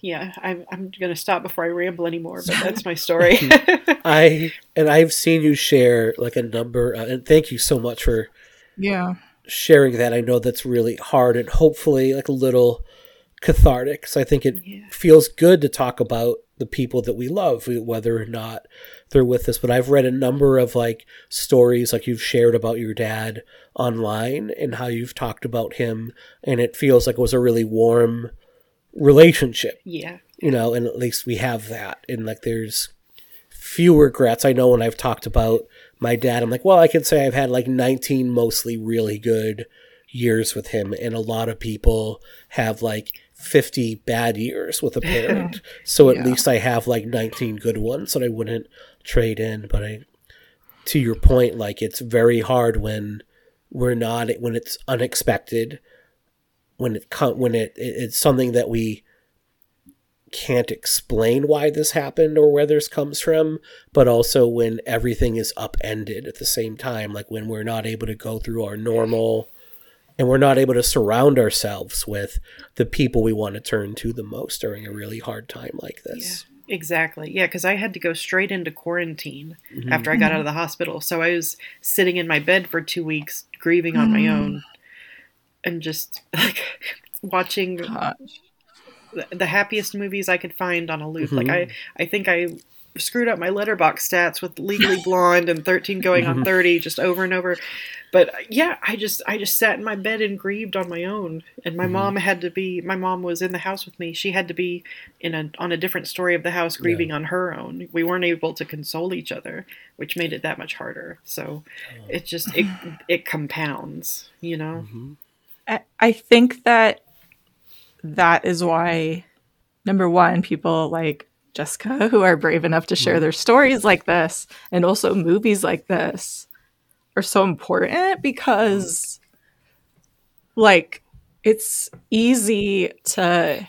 yeah, I'm I'm gonna stop before I ramble anymore. But that's my story. I and I've seen you share like a number, uh, and thank you so much for Yeah. sharing that. I know that's really hard and hopefully like a little cathartic. So I think it Yeah. feels good to talk about the people that we love, whether or not they're with us. But I've read a number of like stories like you've shared about your dad online and how you've talked about him, and it feels like it was a really warm relationship yeah, you know, and at least we have that. And like, there's few regrets. I know when I've talked about my dad, I'm like, well, I can say I've had like 19 mostly really good years with him, and a lot of people have like 50 bad years with a parent. so at Yeah. least I have like 19 good ones that I wouldn't trade in. But I, to your point, like it's very hard when we're not when it's unexpected when it when it, it it's something that we can't explain why this happened or where this comes from, but also when everything is upended at the same time, like when we're not able to go through our normal and we're not able to surround ourselves with the people we want to turn to the most during a really hard time like this. exactly. Yeah, because I had to go straight into quarantine mm-hmm. after I got out mm-hmm. of the hospital. So I was sitting in my bed for two weeks, grieving on my mm. own, and just like watching Gosh. the, happiest movies I could find on a loop. Like mm-hmm. I, I think I screwed up my Letterboxd stats with Legally Blonde and 13 going on mm-hmm. 30 just over and over. But yeah, I just I just sat in my bed and grieved on my own. And my mm-hmm. mom had to be my mom was in the house with me. She had to be in a on a different story of the house grieving on her own. We weren't able to console each other, which made it that much harder. So oh. it just it it compounds, you know. I, I think that that is why, number one, people like Jessica, who are brave enough to share mm. their stories like this, and also movies like this, are so important because, like, it's easy to,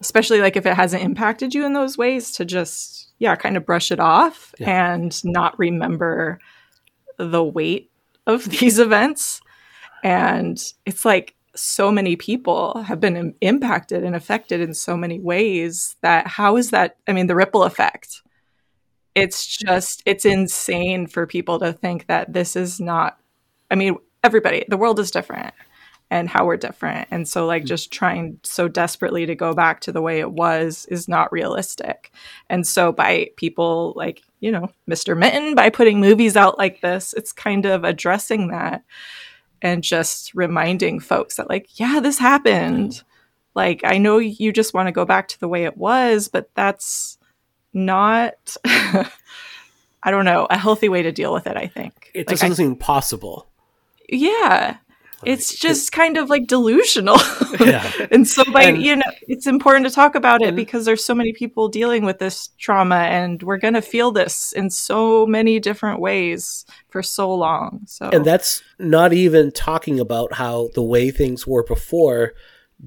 especially like if it hasn't impacted you in those ways, to just, yeah, kind of brush it off Yeah. and not remember the weight of these events. And it's like so many people have been im- impacted and affected in so many ways that how is that? I mean, the ripple effect. It's just, it's insane for people to think that this is not, I mean, everybody, the world is different and how we're different. And so, like, hmm. just trying so desperately to go back to the way it was is not realistic. And so, by people like, you know, Mr. Mitton, by putting movies out like this, it's kind of addressing that and just reminding folks that, like, yeah, this happened. Like, I know you just want to go back to the way it was, but that's not, I don't know, a healthy way to deal with it, I think. It Like, doesn't I- seem possible. yeah. It's just kind of like delusional. Yeah. and so by And- you know it's important to talk about it because there's so many people dealing with this trauma and we're going to feel this in so many different ways for so long. So And that's not even talking about how the way things were before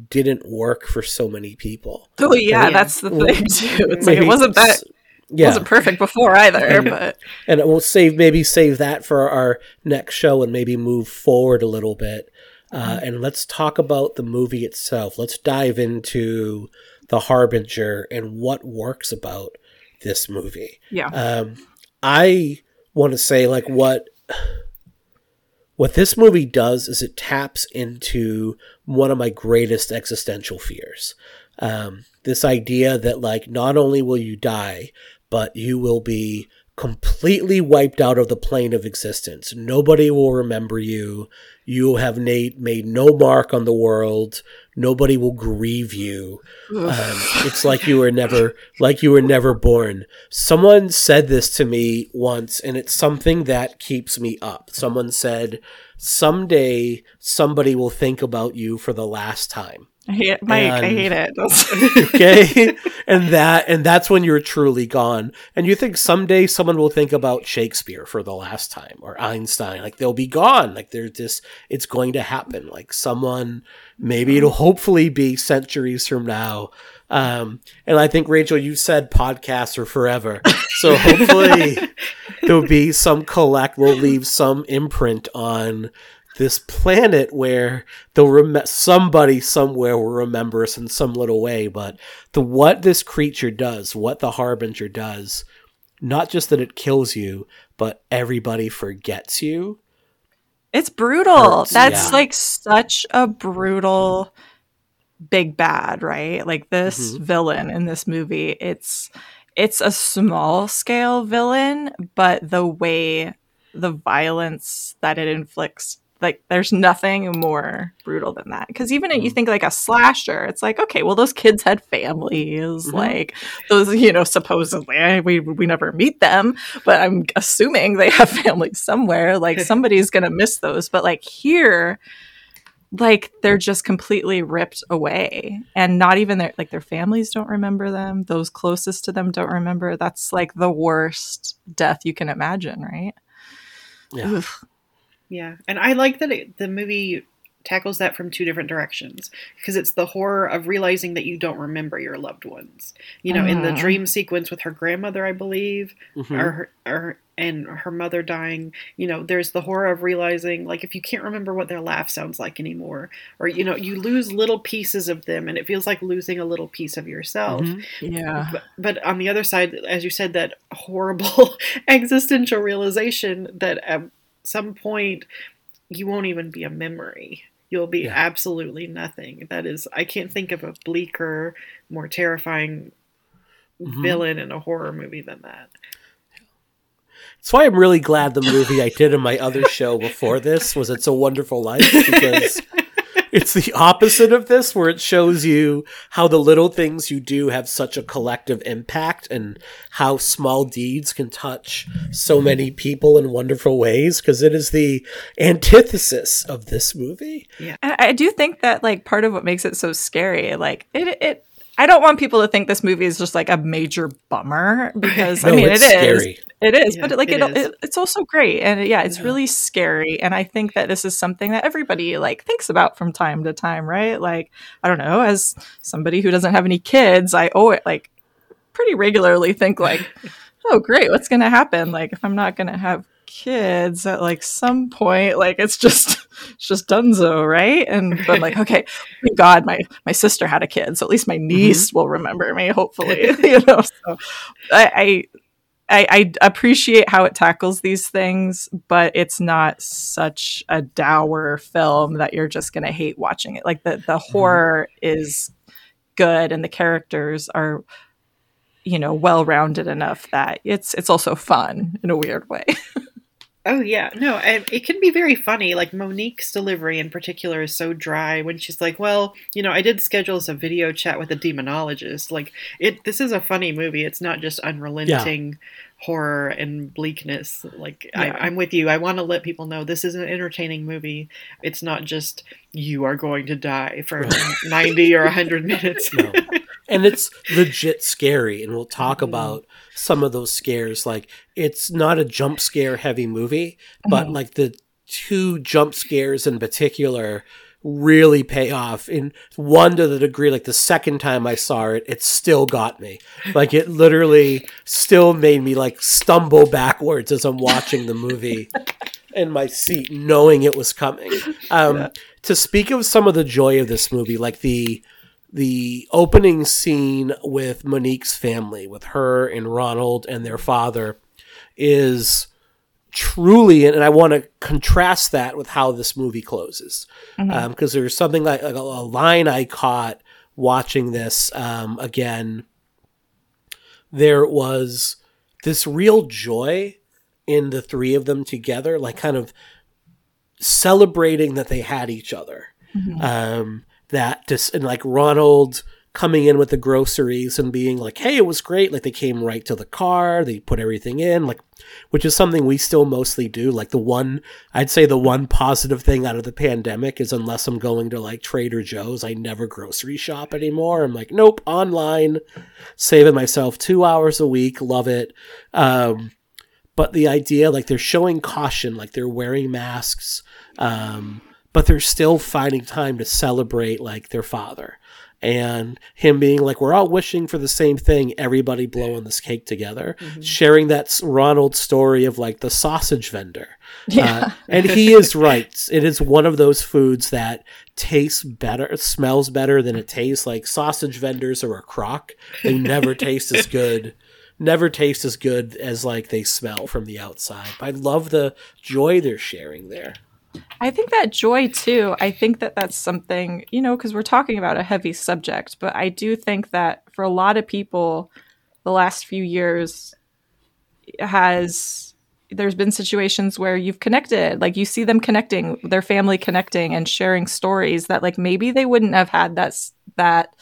didn't work for so many people. Oh yeah, Yeah. that's the thing too. It's like it wasn't that Yeah. wasn't perfect before either, And- but and we'll save maybe save that for our next show and maybe move forward a little bit. Uh, and let's talk about the movie itself. Let's dive into the harbinger and what works about this movie. Yeah. um, i want to say like what what this movie does is it taps into one of my greatest existential fears. Um, this idea that like not only will you die but you will be completely wiped out of the plane of existence. Nobody will remember you. You have made, made no mark on the world. Nobody will grieve you. Um, it's like you were never like you were never born. Someone said this to me once and it's something that keeps me up. Someone said someday somebody will think about you for the last time I hate Mike. I hate it. okay? and that and that's when you're truly gone. And you think someday someone will think about shakespeare for the last time or einstein like they'll be gone. Like they're just it's going to happen. Like someone maybe it'll hopefully be centuries from now. Um and i think rachel you said podcasts are forever. So hopefully there'll be some collect We'll leave some imprint on this planet where they'll rem- somebody somewhere will remember us in some little way but the what this creature does what the harbinger does not just that it kills you but everybody forgets you It's brutal. Hurts, That's yeah. like such a brutal big bad, right? Like this Mhm. villain in this movie, it's it's a small scale villain, but the way the violence that it inflicts like there's nothing more brutal than that. Because even you Mhm. think like a slasher it's like okay well those kids had families Mhm. like those you know supposedly we we never meet them but i'm assuming they have families somewhere like somebody's gonna miss those. But like here like they're just completely ripped away. And not even their like their families don't remember them. Those closest to them don't remember. That's like the worst death you can imagine right? Yeah. Oof. Yeah, and I like that it, the movie tackles that from two different directions because it's the horror of realizing that you don't remember your loved ones. You know, in the Mhm. dream sequence with her grandmother, I believe, Mhm. or, her, or and her mother dying. You know, there's the horror of realizing like if you can't remember what their laugh sounds like anymore, or you know, you lose little pieces of them, and it feels like losing a little piece of yourself. Mhm. yeah But, but on the other side, as you said, that horrible existential realization that at some point you won't even be a memory. You'll be Yeah. absolutely nothing. That is, I can't think of a bleaker, more terrifying Mhm. villain in a horror movie than that. That's why I'm really glad the movie I did in my other show before this was It's a Wonderful Life because it's the opposite of this, where it shows you how the little things you do have such a collective impact and how small deeds can touch so many people in wonderful ways. Because it is the antithesis of this movie. Yeah, I, I do think that like part of what makes it so scary, like it, it. I don't want people to think this movie is just like a major bummer because I mean it's it is, scary. it is, Yeah, but like it it, is. it, it's also great and yeah, it's Yeah. really scary. And I think that this is something that everybody like thinks about from time to time, right? Like I don't know, as somebody who doesn't have any kids, I owe it like pretty regularly think like, oh great, what's gonna happen? Like if I'm not gonna have kids at like some point, like it's just it's just dunzo, right? And but like, okay, thank God my my sister had a kid, so at least my mm-hmm. niece will remember me, hopefully. you know, so I, I I I appreciate how it tackles these things, but it's not such a dour film that you're just gonna hate watching it. Like the the mm-hmm. horror is good and the characters are you know well rounded enough that it's it's also fun in a weird way. Oh yeah, no, and it can be very funny. Like Monique's delivery in particular is so dry when she's like, "Well, you know, I did schedule us a video chat with a demonologist." Like it, this is a funny movie. It's not just unrelenting horror and bleakness. Like Yeah. I, I'm with you. I want to let people know this is an entertaining movie. It's not just you are going to die for ninety or hundred minutes. No. and it's legit scary and we'll talk Mhm. about some of those scares like it's not a jump scare heavy movie but Mhm. like the two jump scares in particular really pay off in one to the degree like the second time i saw it it still got me like it literally still made me like stumble backwards as i'm watching the movie in my seat knowing it was coming um Yeah. to speak of some of the joy of this movie like the the opening scene with Monique's family, with her and Ronald and their father, is truly, and I want to contrast that with how this movie closes, because there's something like, like a, line I caught watching this um, again. There was this real joy in the three of them together, like kind of celebrating that they had each other Mhm. um, that just and like Ronald coming in with the groceries and being like, "Hey, it was great." Like they came right to the car, they put everything in, like which is something we still mostly do. Like the one I'd say the one positive thing out of the pandemic is unless I'm going to like Trader Joe's, I never grocery shop anymore. I'm like, "Nope, online." Saving myself 2 hours a week, love it. Um but the idea like they're showing caution, like they're wearing masks. Um but they're still finding time to celebrate like their father and him being like we're all wishing for the same thing everybody blowing this cake together. Mm-hmm. sharing that ronald story of like the sausage vendor Yeah. Uh, and he is right. It is one of those foods that tastes better smells better than it tastes. Like sausage vendors are a crock. They never taste as good never taste as good as like they smell from the outside. I love the joy they're sharing there I think that joy too. I think that that's something, you know, because we're talking about a heavy subject, but I do think that for a lot of people, the last few years has there's been situations where you've connected, like you see them connecting, their family connecting and sharing stories that like maybe they wouldn't have had that that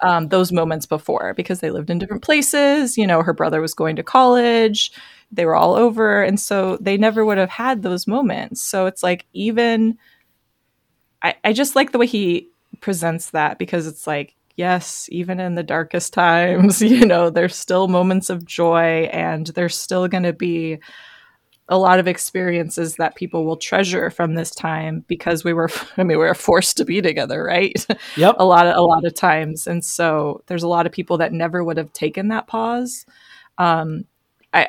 um, those moments before because they lived in different places. You know, her brother was going to college, they were all over, and so they never would have had those moments. So it's like even I, I just like the way he presents that because it's like yes even in the darkest times you know there's still moments of joy and there's still going to be a lot of experiences that people will treasure from this time because we were i mean we were forced to be together right? Yep. A lot of a lot of times. And so there's a lot of people that never would have taken that pause. Um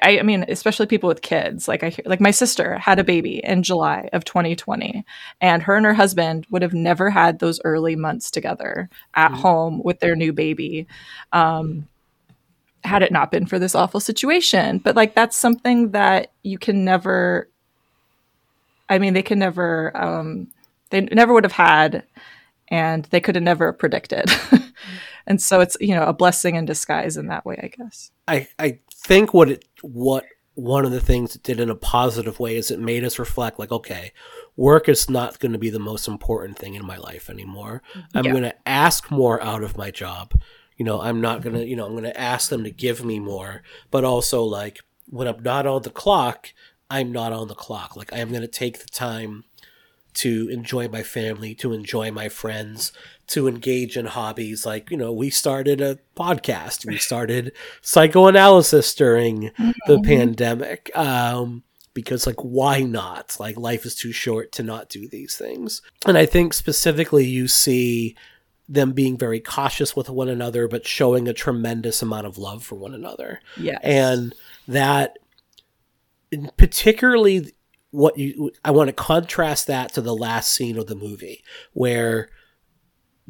I, I- mean, especially people with kids. Like I, hear- like my sister had a baby in July of 2020, and her and her husband would have never had those early months together at home with their new baby, um, had it not been for this awful situation. But like that's something that you can never. I mean, they can never. Um, they never would have had, and they could have never predicted. and so it's you know a blessing in disguise in that way, I guess. I I think what it what one of the things it did in a positive way is it made us reflect like okay work is not going to be the most important thing in my life anymore. I'm Yeah. going to ask more out of my job. You know i'm not going to you know i'm going to ask them to give me more but also like when i'm not on the clock i'm not on the clock. Like i'm going to take the time to enjoy my family, to enjoy my friends, to engage in hobbies. Like, you know, we started a podcast, we started psychoanalysis during the pandemic. Um, because, like, why not? Like, life is too short to not do these things. And I think specifically you see them being very cautious with one another, but showing a tremendous amount of love for one another yeah and that particularly what you i want to contrast that to the last scene of the movie where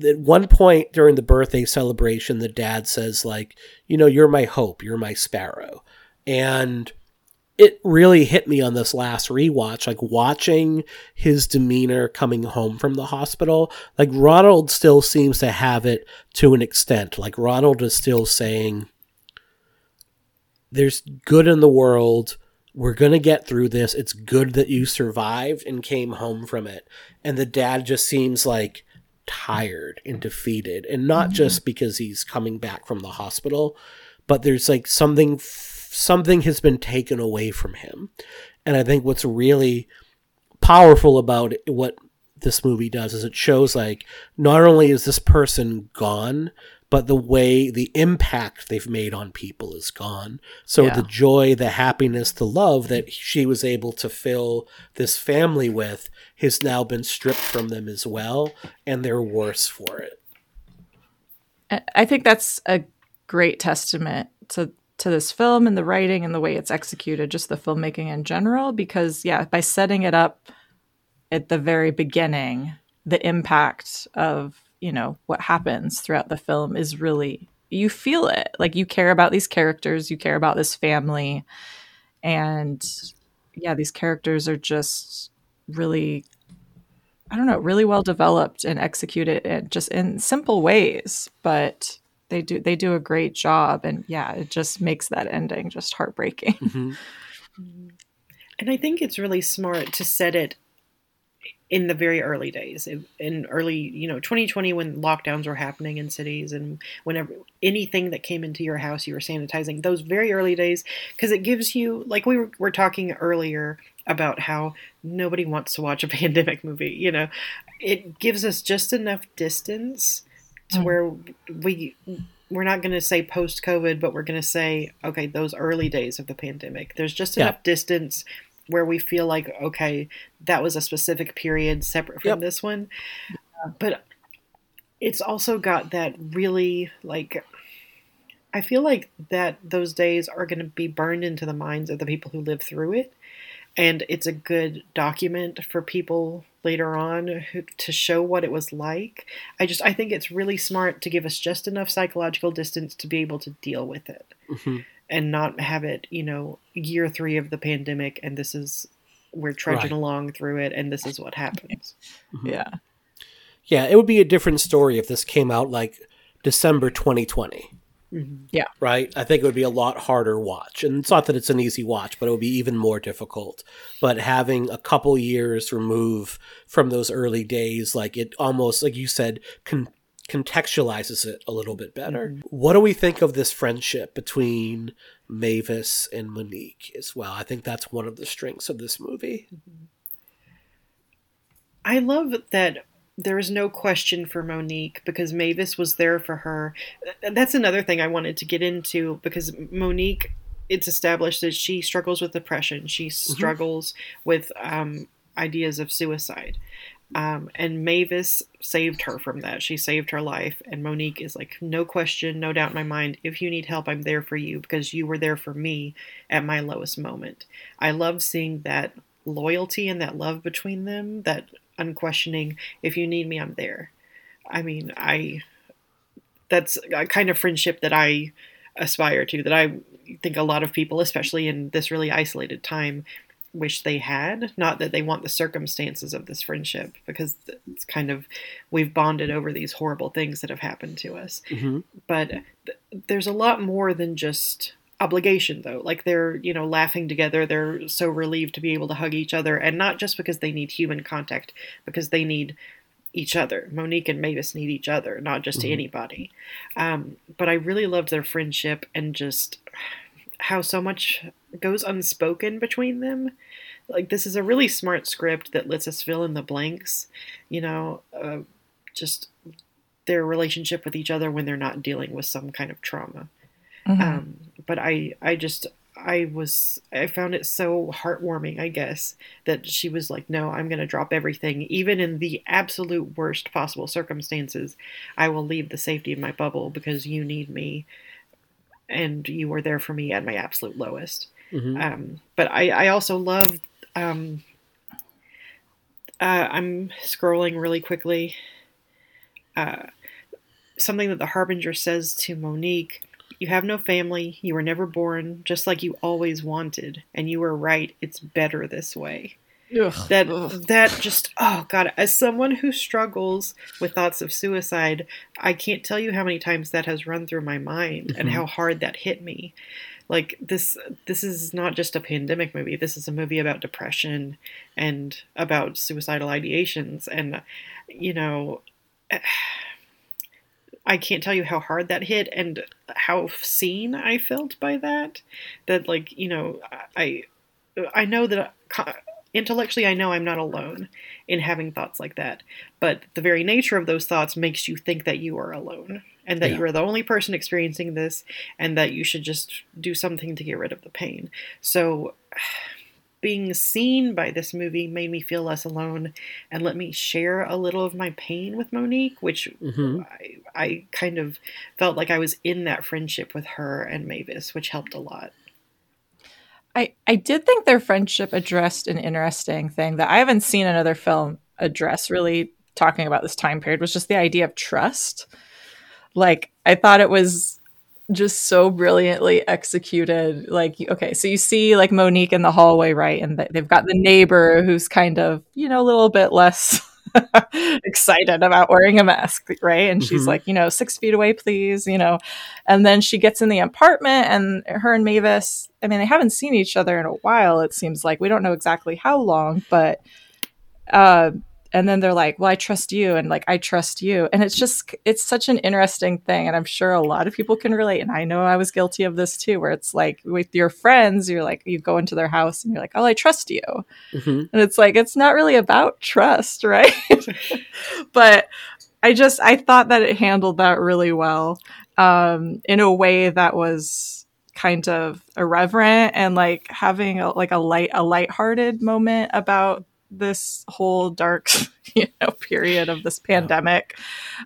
at one point during the birthday celebration the dad says like you know you're my hope you're my sparrow and it really hit me on this last rewatch like watching his demeanor coming home from the hospital like ronald still seems to have it to an extent like ronald is still saying there's good in the world. We're going to get through this. It's good that you survived and came home from it. And the dad just seems like tired and defeated. And not mm-hmm. just because he's coming back from the hospital, but there's like something something has been taken away from him. And I think what's really powerful about it, what this movie does is it shows like not only is this person gone, but the way the impact they've made on people is gone. So Yeah. the joy, the happiness, the love that she was able to fill this family with has now been stripped from them as well, and they're worse for it. I- I think that's a great testament to to this film and the writing and the way it's executed, just the filmmaking in general. Because yeah, by setting it up at the very beginning, the impact of you know what happens throughout the film is really you feel it. Like you care about these characters, you care about this family, and yeah, these characters are just really I don't know, really well developed and executed and just in simple ways, but they do they do a great job and yeah, it just makes that ending just heartbreaking. Mhm. And I think it's really smart to set it in the very early days in early you know 2020 when lockdowns were happening in cities and whenever anything that came into your house you were sanitizing those very early days because it gives you like we were, were talking earlier about how nobody wants to watch a pandemic movie you know it gives us just enough distance to Mm. where we we're not going to say post covid but we're going to say okay those early days of the pandemic there's just Yeah. enough distance where we feel like okay that was a specific period separate from Yep. this one Uh, but it's also got that really like i feel like that those days are going to be burned into the minds of the people who live through it and it's a good document for people later on who, to show what it was like i just i think it's really smart to give us just enough psychological distance to be able to deal with it Mhm. And not have it you know year three of the pandemic and this is we're trudging Right. along through it and this is what happens Yeah. Yeah, it would be a different story if this came out like December 2020. Mhm. right? I think it would be a lot harder watch. And it's not that it's an easy watch, but it would be even more difficult. But having a couple years remove from those early days, like it almost, like you said, con- contextualizes it a little bit better. Mm-hmm. What do we think of this friendship between Mavis and Monique as well? I think that's one of the strengths of this movie. Mm-hmm. I love that there is no question for Monique because Mavis was there for her. That's another thing I wanted to get into because Monique, it's established that she struggles with depression. She mm-hmm. struggles with um, ideas of suicide. Um, and Mavis saved her from that. She saved her life. And Monique is like, no question, no doubt in my mind. If you need help, I'm there for you because you were there for me at my lowest moment. I love seeing that loyalty and that love between them, that unquestioning, if you need me, I'm there. I mean, I, that's a kind of friendship that I aspire to, that I think a lot of people, especially in this really isolated time, wish they had. Not that they want the circumstances of this friendship, because it's kind of, we've bonded over these horrible things that have happened to us. Hmm but th- there's a lot more than just obligation though. Like they're you know laughing together. They're so relieved to be able to hug each other. And not just because they need human contact because they need each other. Monique and mavis need each other not just Mhm. anybody. Um, but i really loved their friendship and just how so much goes unspoken between them like this is a really smart script that lets us fill in the blanks you know uh, just their relationship with each other when they're not dealing with some kind of trauma. Mhm. Um, but I, I just, I was, I found it so heartwarming, I guess, that she was like, no, I'm going to drop everything. Even in the absolute worst possible circumstances, I will leave the safety of my bubble because you need me and you were there for me at my absolute lowest. Hmm Um, but I, I also love. Um, uh, I'm scrolling really quickly. Uh, something that the Harbinger says to Monique You have no family. You were never born, just like you always wanted. And you were right. It's better this way. Ugh. That Ugh. that just oh god, as someone who struggles with thoughts of suicide, I can't tell you how many times that has run through my mind and Mhm. how hard that hit me. Like this this is not just a pandemic movie. This is a movie about depression and about suicidal ideations and you know I can't tell you how hard that hit and how seen I felt by that. That like, you know, I I know that intellectually I know I'm not alone in having thoughts like that, but the very nature of those thoughts makes you think that you are alone and that Yeah. you are the only person experiencing this and that you should just do something to get rid of the pain. So being seen by this movie made me feel less alone and let me share a little of my pain with Monique, which hmm I, I kind of felt like I was in that friendship with her and Mavis, which helped a lot. I, I did think their friendship addressed an interesting thing that I haven't seen another film address really talking about this time period was just the idea of trust. Like I thought it was just so brilliantly executed. Like okay, so you see like Monique in the hallway, right? And they've got the neighbor who's kind of, you know, a little bit less excited about wearing a mask, right? And she's Mhm. like, you know, six feet away, please, you know. And then she gets in the apartment, and her and Mavis, I mean, they haven't seen each other in a while, it seems like. We don't know exactly how long, but Uh, and then they're like, "Well, I trust you," and like, "I trust you," and it's just it's such an interesting thing, and I'm sure a lot of people can relate. And I know I was guilty of this too, where it's like with your friends, you're like, you go into their house and you're like, "Oh, I trust you," hmm and it's like it's not really about trust, right? but I just I thought that it handled that really well um, in a way that was kind of irreverent and like having a, like a light a lighthearted moment about this whole dark you know period of this pandemic.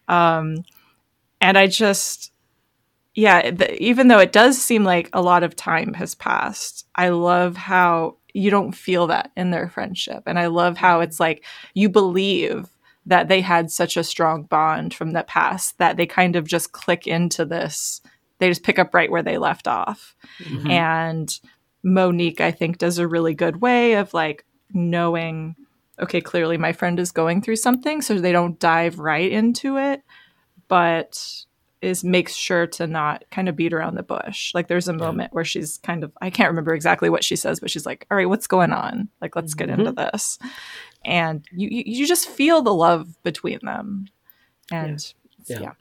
Um and i just yeah the, even though it does seem like a lot of time has passed i love how you don't feel that in their friendship. And i love how it's like you believe that they had such a strong bond from the past that they kind of just click into this. They just pick up right where they left off. Mhm. and Monique, I think, does a really good way of like knowing, okay, clearly my friend is going through something, so they don't dive right into it, but is makes sure to not kind of beat around the bush. Like there's a moment where she's kind of I can't remember exactly what she says, but she's like, "All right, what's going on? Like let's get mm-hmm. into this." And you you, you just feel the love between them. And Yeah. yeah.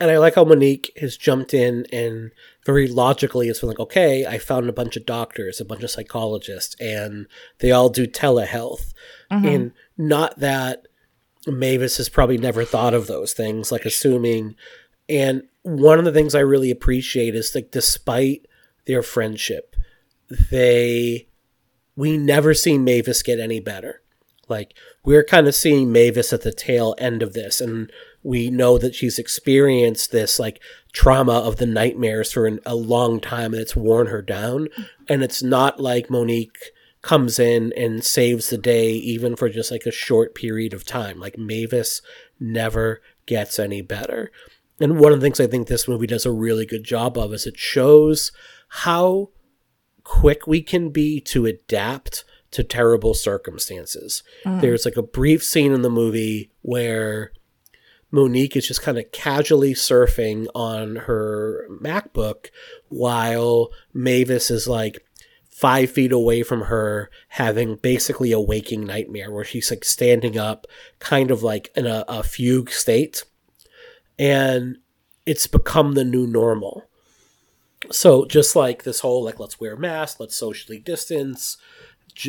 And I like how Monique has jumped in and very logically it's been like, okay, I found a bunch of doctors, a bunch of psychologists, and they all do telehealth. Mhm. And not that Mavis has probably never thought of those things, like assuming. And one of the things I really appreciate is like, despite their friendship, they we never see Mavis get any better. Like we're kind of seeing Mavis at the tail end of this, and we know that she's experienced this like trauma of the nightmares for an, a long time, and it's worn her down. And it's not like Monique comes in and saves the day, even for just like a short period of time. Like Mavis never gets any better. And one of the things I think this movie does a really good job of is it shows how quick we can be to adapt to terrible circumstances. Mm. There's like a brief scene in the movie where Monique is just kind of casually surfing on her MacBook while Mavis is like five feet away from her having basically a waking nightmare where she's like standing up kind of like in a, a fugue state. And it's become the new normal. So just like this whole like let's wear masks let's socially distance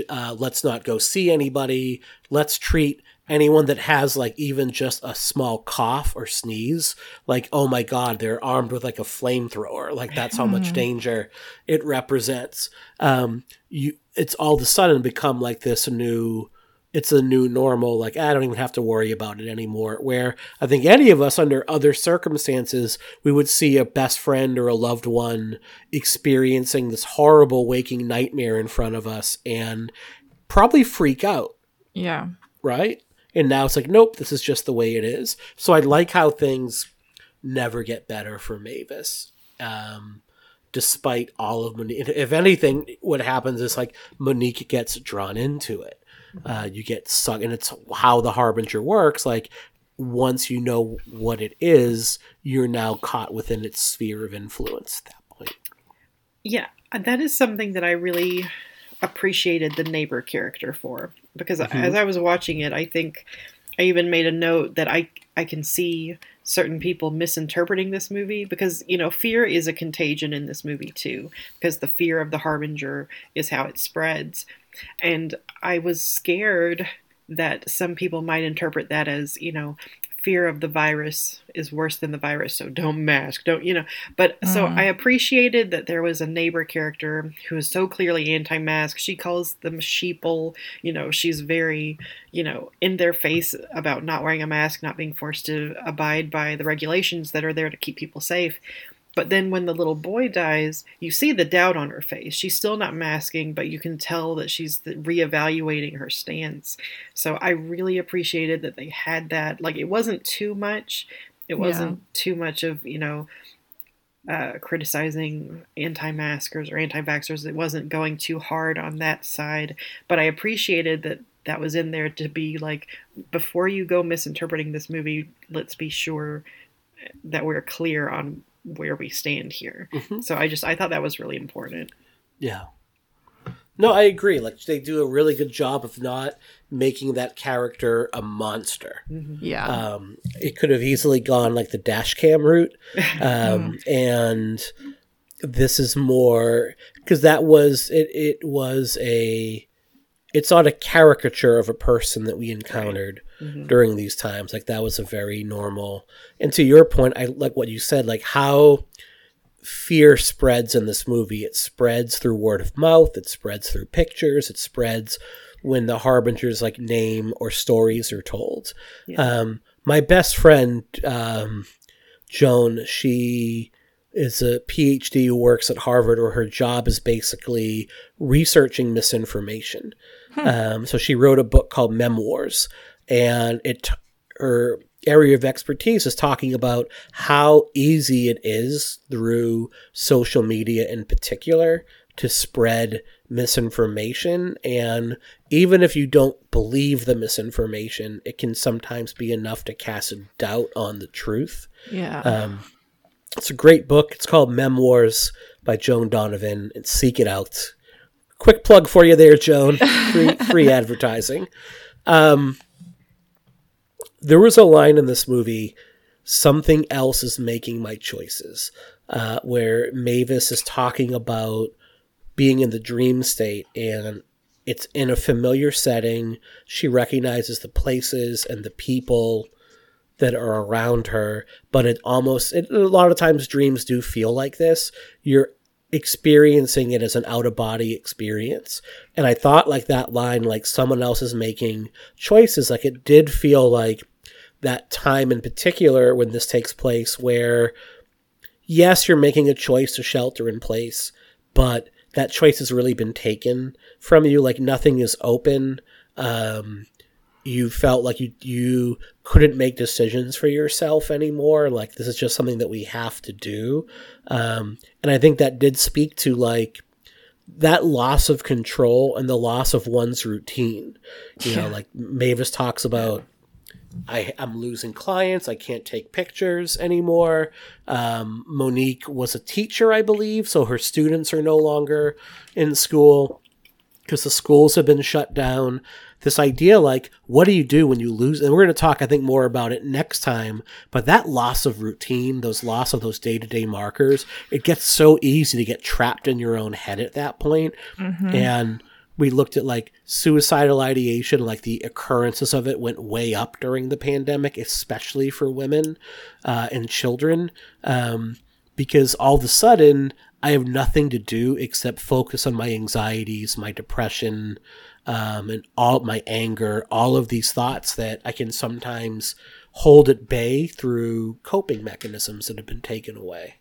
uh, let's not go see anybody let's treat anyone that has like even just a small cough or sneeze like oh my god they're armed with like a flamethrower. Like that's how much danger it represents. Um you it's all of a sudden become like this new it's a new normal. Like i don't even have to worry about it anymore. Where i think any of us under other circumstances we would see a best friend or a loved one experiencing this horrible waking nightmare in front of us and probably freak out. Yeah. right and now it's like nope this is just the way it is. So i like how things never get better for mavis um despite all of monique if anything what happens is like monique gets drawn into it. Uh, you get sucked and it's how the harbinger works like once you know what it is you're now caught within its sphere of influence at that point. Yeah, that is something that I really appreciated the neighbor character for because Mhm. as I was watching it, I think I even made a note that I I can see certain people misinterpreting this movie because you know fear is a contagion in this movie too because the fear of the harbinger is how it spreads and I was scared that some people might interpret that as you know fear of the virus is worse than the virus so don't mask don't you know. But so Mm. i appreciated that there was a neighbor character who is so clearly anti-mask. She calls them sheeple you know she's very you know in their face about not wearing a mask not being forced to abide by the regulations that are there to keep people safe but then when the little boy dies, you see the doubt on her face. She's still not masking, but you can tell that she's reevaluating her stance. So I really appreciated that they had that. Like, it wasn't too much. It wasn't too much of, you know, uh, criticizing anti maskers or anti vaxxers. It wasn't going too hard on that side. But I appreciated that that was in there to be like, before you go misinterpreting this movie, let's be sure that we're clear on where we stand here. Mhm. So I just I thought that was really important. Yeah. No, I agree. Like they do a really good job of not making that character a monster. Yeah. Um, it could have easily gone like the dash cam route, um, and this is more because that was it. It was a. It's not a caricature of a person that we encountered during these times. Like that was a very normal. And to your point, I like what you said. Like how fear spreads in this movie. It spreads through word of mouth. It spreads through pictures. It spreads when the harbinger's like name or stories are told. Um, my best friend, um, Joan, she is a PhD who works at Harvard, where her job is basically researching misinformation. Um, so she wrote a book called Meme Wars, and it her area of expertise is talking about how easy it is through social media in particular to spread misinformation and even if you don't believe the misinformation it can sometimes be enough to cast a doubt on the truth yeah. um, it's a great book. It's called Meme Wars by Joan Donovan. And seek it out. Quick plug for you there, Joan. Free, free advertising. Um, there was a line in this movie, "Something else is making my choices," uh, where Mavis is talking about being in the dream state and it's in a familiar setting. She recognizes the places and the people that are around her, but it almost it, a lot of times dreams do feel like this. You're experiencing it as an out of body experience. And I thought like that line like someone else is making choices like it did feel like that time in particular when this takes place where yes, you're making a choice to shelter in place, but that choice has really been taken from you like nothing is open. Um you felt like you you couldn't make decisions for yourself anymore like this is just something that we have to do um, and i think that did speak to like that loss of control and the loss of one's routine you know like mavis talks about I, I'm losing clients. I can't take pictures anymore. Um, Monique was a teacher, I believe, so her students are no longer in school because the schools have been shut down. This idea, like, what do you do when you lose? And we're going to talk, I think, more about it next time. But that loss of routine, those loss of those day to day markers, it gets so easy to get trapped in your own head at that point. And we looked at like suicidal ideation, like the occurrences of it went way up during the pandemic, especially for women uh, and children. Um, because all of a sudden I have nothing to do except focus on my anxieties, my depression, um, and all my anger, all of these thoughts that I can sometimes hold at bay through coping mechanisms that have been taken away.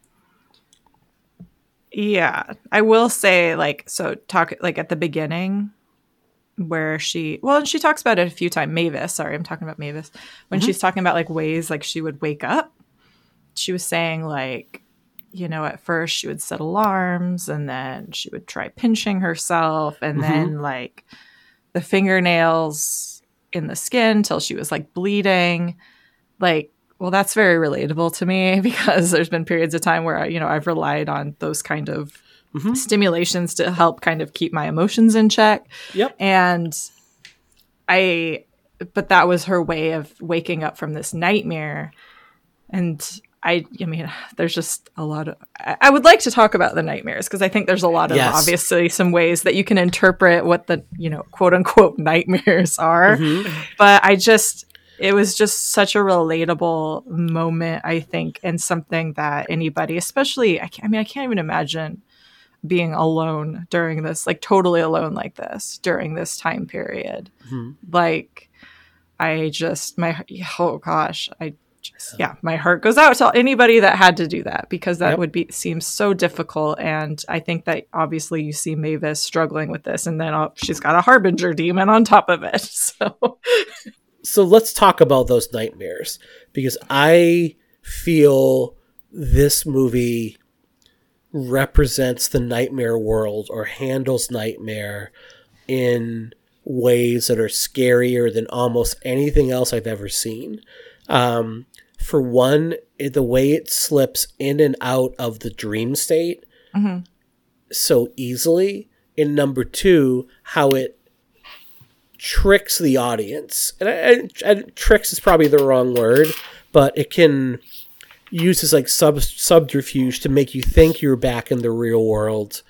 Yeah, I will say like so talk like at the beginning where she well and she talks about it a few times Mavis, sorry, I'm talking about Mavis. When she's talking about like ways like she would wake up, she was saying like you know, at first she would set alarms and then she would try pinching herself and then like the fingernails in the skin till she was like bleeding. Like well, that's very relatable to me because there's been periods of time where you know I've relied on those kind of mm-hmm. stimulations to help kind of keep my emotions in check. Yep. And I, but that was her way of waking up from this nightmare. And I, I mean, there's just a lot of. I would like to talk about the nightmares because I think there's a lot of Yes. obviously some ways that you can interpret what the you know quote unquote nightmares are. Mm-hmm. But I just, it was just such a relatable moment, I think, and something that anybody, especially, I, I mean, I can't even imagine being alone during this, like totally alone like this during this time period. Mm-hmm. Like, I just, my, oh gosh, I yeah, my heart goes out to anybody that had to do that because that Yep. would be, seem so difficult. And I think that obviously you see Mavis struggling with this, and then uh, she's got a harbinger demon on top of it. So, so let's talk about those nightmares because I feel this movie represents the nightmare world or handles nightmare in ways that are scarier than almost anything else I've ever seen. Um, for one, it- the way it slips in and out of the dream state mm-hmm. so easily and number two, how it tricks the audience. And, I, I, tricks is probably the wrong word, but it can use this like sub subterfuge to make you think you're back in the real world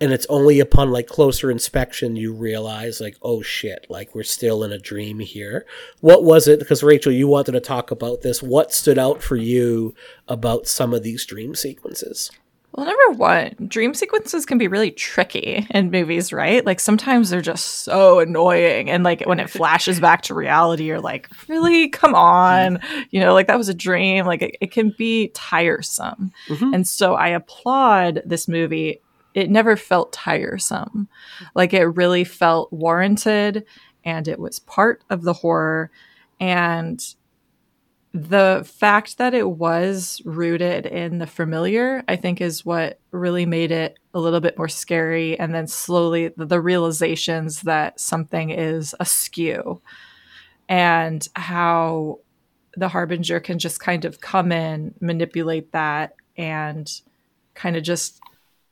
and it's only upon like closer inspection you realize like oh shit like we're still in a dream here what was it because rachel you wanted to talk about this what stood out for you about some of these dream sequences well, number one, dream sequences can be really tricky in movies, right? Like sometimes they're just so annoying. And like when it flashes back to reality, you're like, really? Come on. You know, like that was a dream. Like it, it can be tiresome. Mm-hmm. And so I applaud this movie it never felt tiresome. Like it really felt warranted and it was part of the horror. And the fact that it was rooted in the familiar, I think, is what really made it a little bit more scary. And then slowly the, the realizations that something is askew and how the harbinger can just kind of come in, manipulate that, and kind of just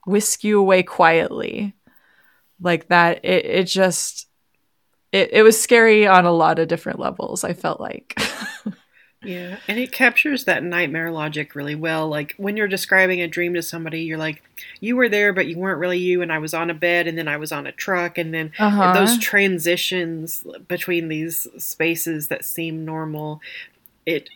whisk you away quietly. Like that it, it just it, it was scary on a lot of different levels i felt like. Yeah and it captures that nightmare logic really well. Like when you're describing a dream to somebody you're like you were there but you weren't really you and i was on a bed and then i was on a truck and then uh-huh. those transitions between these spaces that seem normal it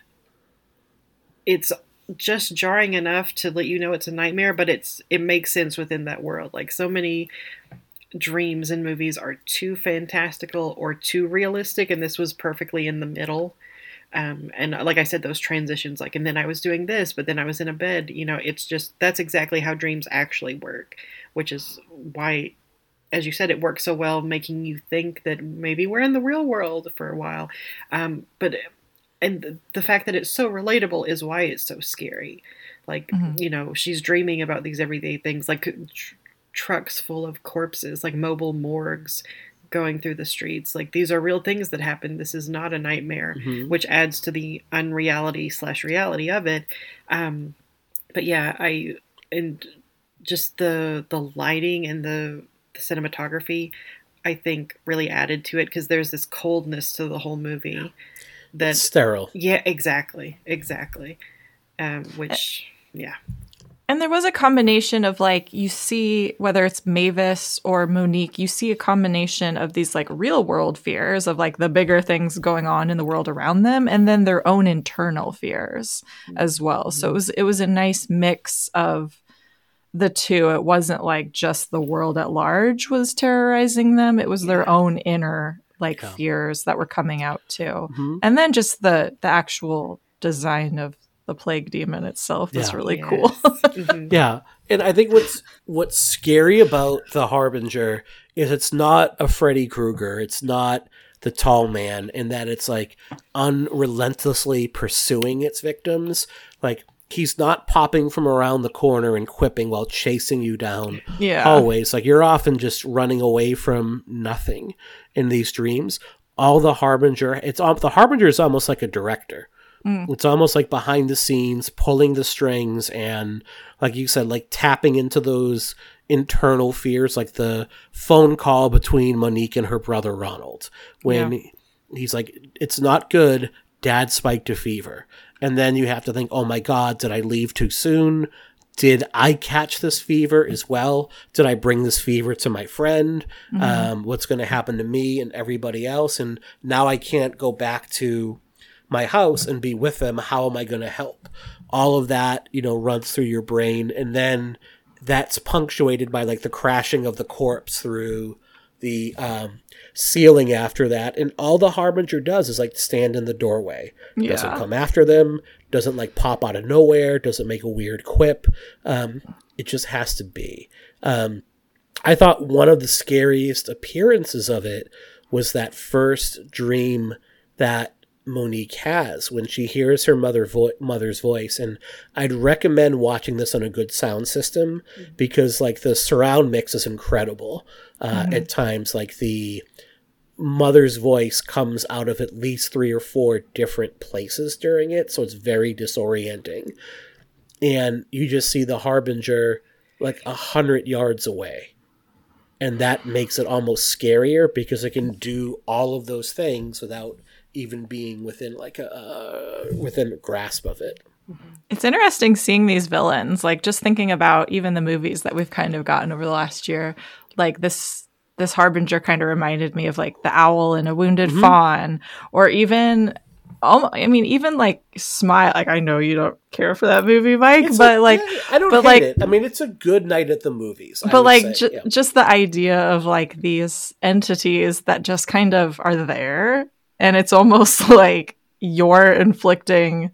it's just jarring enough to let you know it's a nightmare, but it's it makes sense within that world. Like so many dreams in movies are too fantastical or too realistic, and this was perfectly in the middle. Um, and like I said, those transitions, like, and then I was doing this, but then I was in a bed. You know, it's just that's exactly how dreams actually work, which is why, as you said, it works so well, making you think that maybe we're in the real world for a while. Um, but and the, the fact that it's so relatable is why it's so scary. Like, mm-hmm. you know, she's dreaming about these everyday things, like tr- trucks full of corpses, like mobile morgues going through the streets. Like, these are real things that happen. This is not a nightmare, mm-hmm. which adds to the unreality slash reality of it. Um, but yeah, I, and just the, the lighting and the, the cinematography, I think really added to it because there's this coldness to the whole movie that sterile. Yeah, exactly, exactly. Um, which, yeah. And there was a combination of like you see whether it's Mavis or Monique, you see a combination of these like real world fears of like the bigger things going on in the world around them, and then their own internal fears as well. So it was it was a nice mix of the two. It wasn't like just the world at large was terrorizing them; it was their yeah. own inner like yeah. fears that were coming out too. Mm-hmm. And then just the the actual design of the plague demon itself yeah. is really yes. cool. mm-hmm. Yeah. And I think what's what's scary about the Harbinger is it's not a Freddy Krueger. It's not the tall man in that it's like unrelentlessly pursuing its victims. Like he's not popping from around the corner and quipping while chasing you down yeah. hallways. Like you're often just running away from nothing in these dreams. All the harbinger, it's the harbinger is almost like a director. Mm. It's almost like behind the scenes, pulling the strings, and like you said, like tapping into those internal fears, like the phone call between Monique and her brother Ronald when yeah. he's like, "It's not good." Dad spiked a fever and then you have to think, oh my God, did I leave too soon? Did I catch this fever as well? Did I bring this fever to my friend? Mm-hmm. Um, what's going to happen to me and everybody else? And now I can't go back to my house and be with them. How am I going to help? All of that, you know, runs through your brain. And then that's punctuated by like the crashing of the corpse through the um, ceiling after that, and all the harbinger does is like stand in the doorway. Yeah. Doesn't come after them. Doesn't like pop out of nowhere. Doesn't make a weird quip. Um, it just has to be. Um, I thought one of the scariest appearances of it was that first dream that Monique has when she hears her mother vo- mother's voice. And I'd recommend watching this on a good sound system mm-hmm. because like the surround mix is incredible uh, mm-hmm. at times. Like the mother's voice comes out of at least three or four different places during it, so it's very disorienting. And you just see the harbinger like a hundred yards away and that makes it almost scarier because it can do all of those things without even being within like a uh, within grasp of it. It's interesting seeing these villains, like just thinking about even the movies that we've kind of gotten over the last year. Like this this harbinger kind of reminded me of like the owl and a wounded Mm-hmm. fawn, or even almo- I mean, even like smile. Like I know you don't care for that movie, Mike, It's but a- like, yeah, I don't but, hate like- it. I mean, it's a good night at the movies. But like say, ju- yeah. just the idea of like these entities that just kind of are there, and it's almost like you're inflicting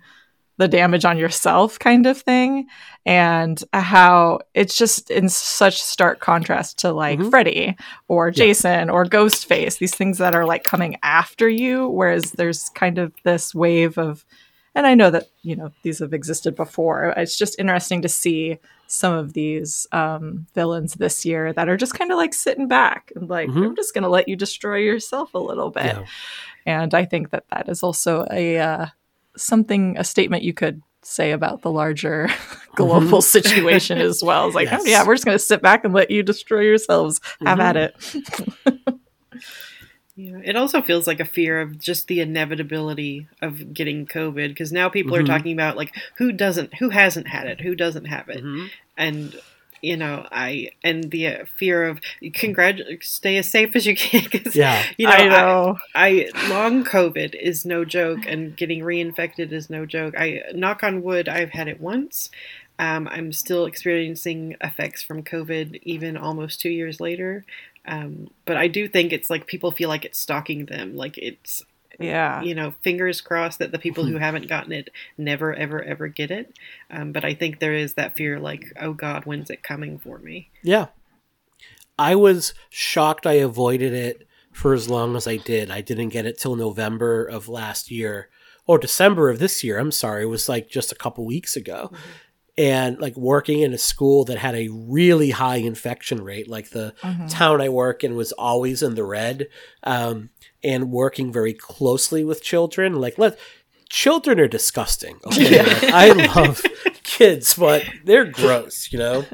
the damage on yourself kind of thing and how it's just in such stark contrast to like Mhm. Freddy or Jason or Ghostface these things that are like coming after you whereas there's kind of this wave of and I know that you know these have existed before it's just interesting to see some of these um, villains this year that are just kind of like sitting back and like Mhm. I'm just going to let you destroy yourself a little bit Yeah. and I think that that is also a uh, something a statement you could say about the larger global situation as well. It's like, Yes. oh yeah, we're just going to sit back and let you destroy yourselves. Have at it. Yeah, it also feels like a fear of just the inevitability of getting COVID because now people Mhm. are talking about like who doesn't, who hasn't had it, who doesn't have it, Mhm. and you know, I and the uh, fear of congrat, stay as safe as you can. 'cause, Yeah. you know, I know. I, I long COVID is no joke, and getting reinfected is no joke. I knock on wood, I've had it once. Um, I'm still experiencing effects from COVID, even almost two years later. Um, but I do think it's like people feel like it's stalking them. Like it's, yeah. you know, fingers crossed that the people who haven't gotten it never, ever, ever get it. Um, but I think there is that fear, like, oh God, when's it coming for me? Yeah. I was shocked I avoided it for as long as I did. I didn't get it till November of last year or December of this year. I'm sorry. It was like just a couple weeks ago. And like working in a school that had a really high infection rate, like the Mhm. town I work in was always in the red, um, and working very closely with children. Like, let children are disgusting. Okay, Like, I love kids, but they're gross. You know,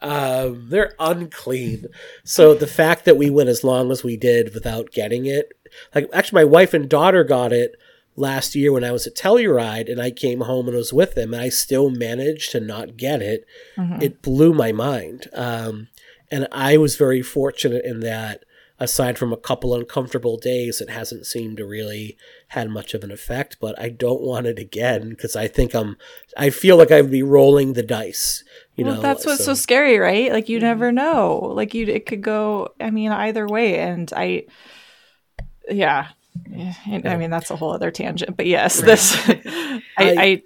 um, they're unclean. So the fact that we went as long as we did without getting it, like actually, my wife and daughter got it last year when I was at Telluride, and I came home and was with them, and I still managed to not get it. Mhm. It blew my mind, um, and I was very fortunate in that. Aside from a couple uncomfortable days, it hasn't seemed to really had much of an effect. But I don't want it again because I think I'm. I feel like I'd be rolling the dice. You well, know, that's what's so scary, right? Like you never know. Like you, it could go. I mean, either way. And I, yeah, Yeah, I mean that's a whole other tangent. But yes, this, I, I-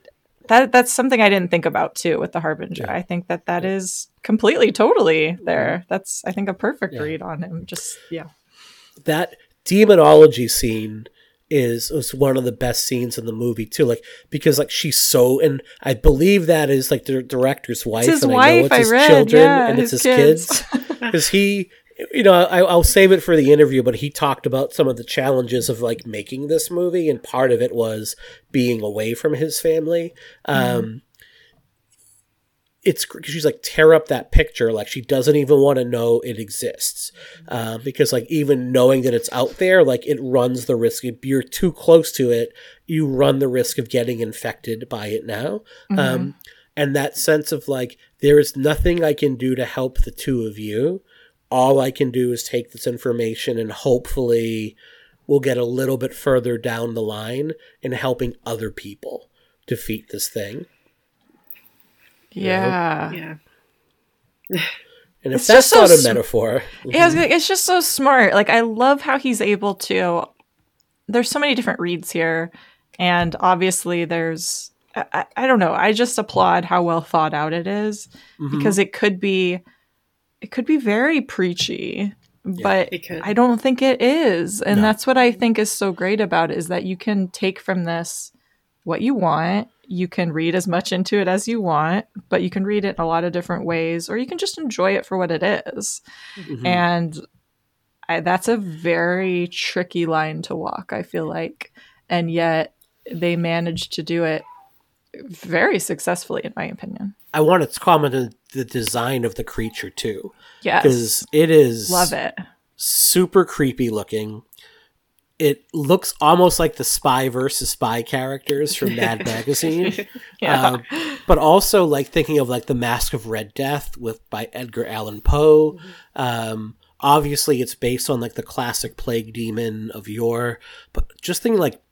that that's something I didn't think about too with the harbinger. Yeah. I think that that is completely, totally there. Mm-hmm. That's I think a perfect Yeah. read on him. Just yeah, that demonology scene is is one of the best scenes in the movie too like because like she's so and i believe that is like the director's wife it's his and wife. i know it's I, his read, children yeah, and his it's his kids because he you know I, i'll save it for the interview but he talked about some of the challenges of like making this movie and part of it was being away from his family. Um it's cr- she's like tear up that picture like she doesn't even want to know it exists. Uh, because like even knowing that it's out there like it runs the risk if you're too close to it you run the risk of getting infected by it now. Um, and that sense of like there is nothing i can do to help the two of you all i can do is take this information and hopefully we'll get a little bit further down the line in helping other people defeat this thing yeah. Yeah. and if It's that's just so not a sm- metaphor Yeah, I was it's just so smart. Like I love how he's able to. There's so many different reads here, and obviously there's. I, I, I don't know. I just applaud how well thought out it is Mhm. because it could be, it could be very preachy, but It. I don't think it is, and No. that's what I think is so great about it is that you can take from this what you want. You can read as much into it as you want, but you can read it in a lot of different ways, or you can just enjoy it for what it is Mhm. and I, that's a very tricky line to walk i feel like and yet they managed to do it very successfully, in my opinion. I want to comment on the design of the creature too, Yes, because it is love it. super creepy looking. It looks almost like the spy versus spy characters from Mad Magazine. Yeah. Um, but also like thinking of like the Masque of Red Death with by Edgar Allan Poe. Um, obviously, it's based on like the classic plague demon of yore. But just thinking like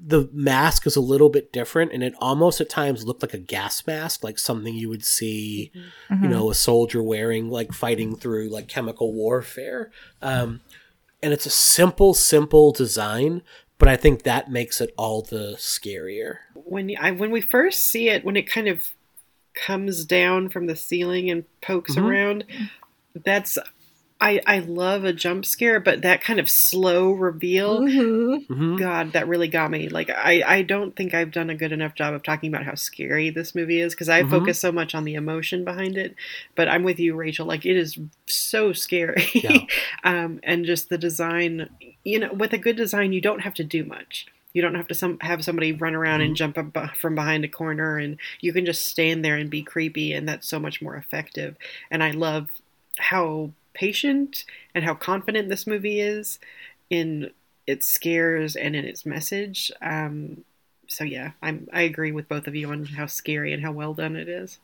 the mask is a little bit different, and it almost at times looked like a gas mask, like something you would see, Mm-hmm. you know, a soldier wearing, like fighting through like chemical warfare. Um, and it's a simple, simple design. But I think that makes it all the scarier. when I when we first see it, when it kind of comes down from the ceiling and pokes Mhm. around, that's I I love a jump scare, but that kind of slow reveal, Mhm. hmm God, that really got me. Like I I don't think I've done a good enough job of talking about how scary this movie is because I Mhm. focus so much on the emotion behind it. But I'm with you, Rachel. Like it is so scary, Yeah. um, and just the design. You know, with a good design, you don't have to do much. You don't have to some have somebody run around and jump up from behind a corner, and you can just stand there and be creepy, and that's so much more effective. And I love how patient and how confident this movie is in its scares and in its message. Um, so yeah, I'm I agree with both of you on how scary and how well done it is.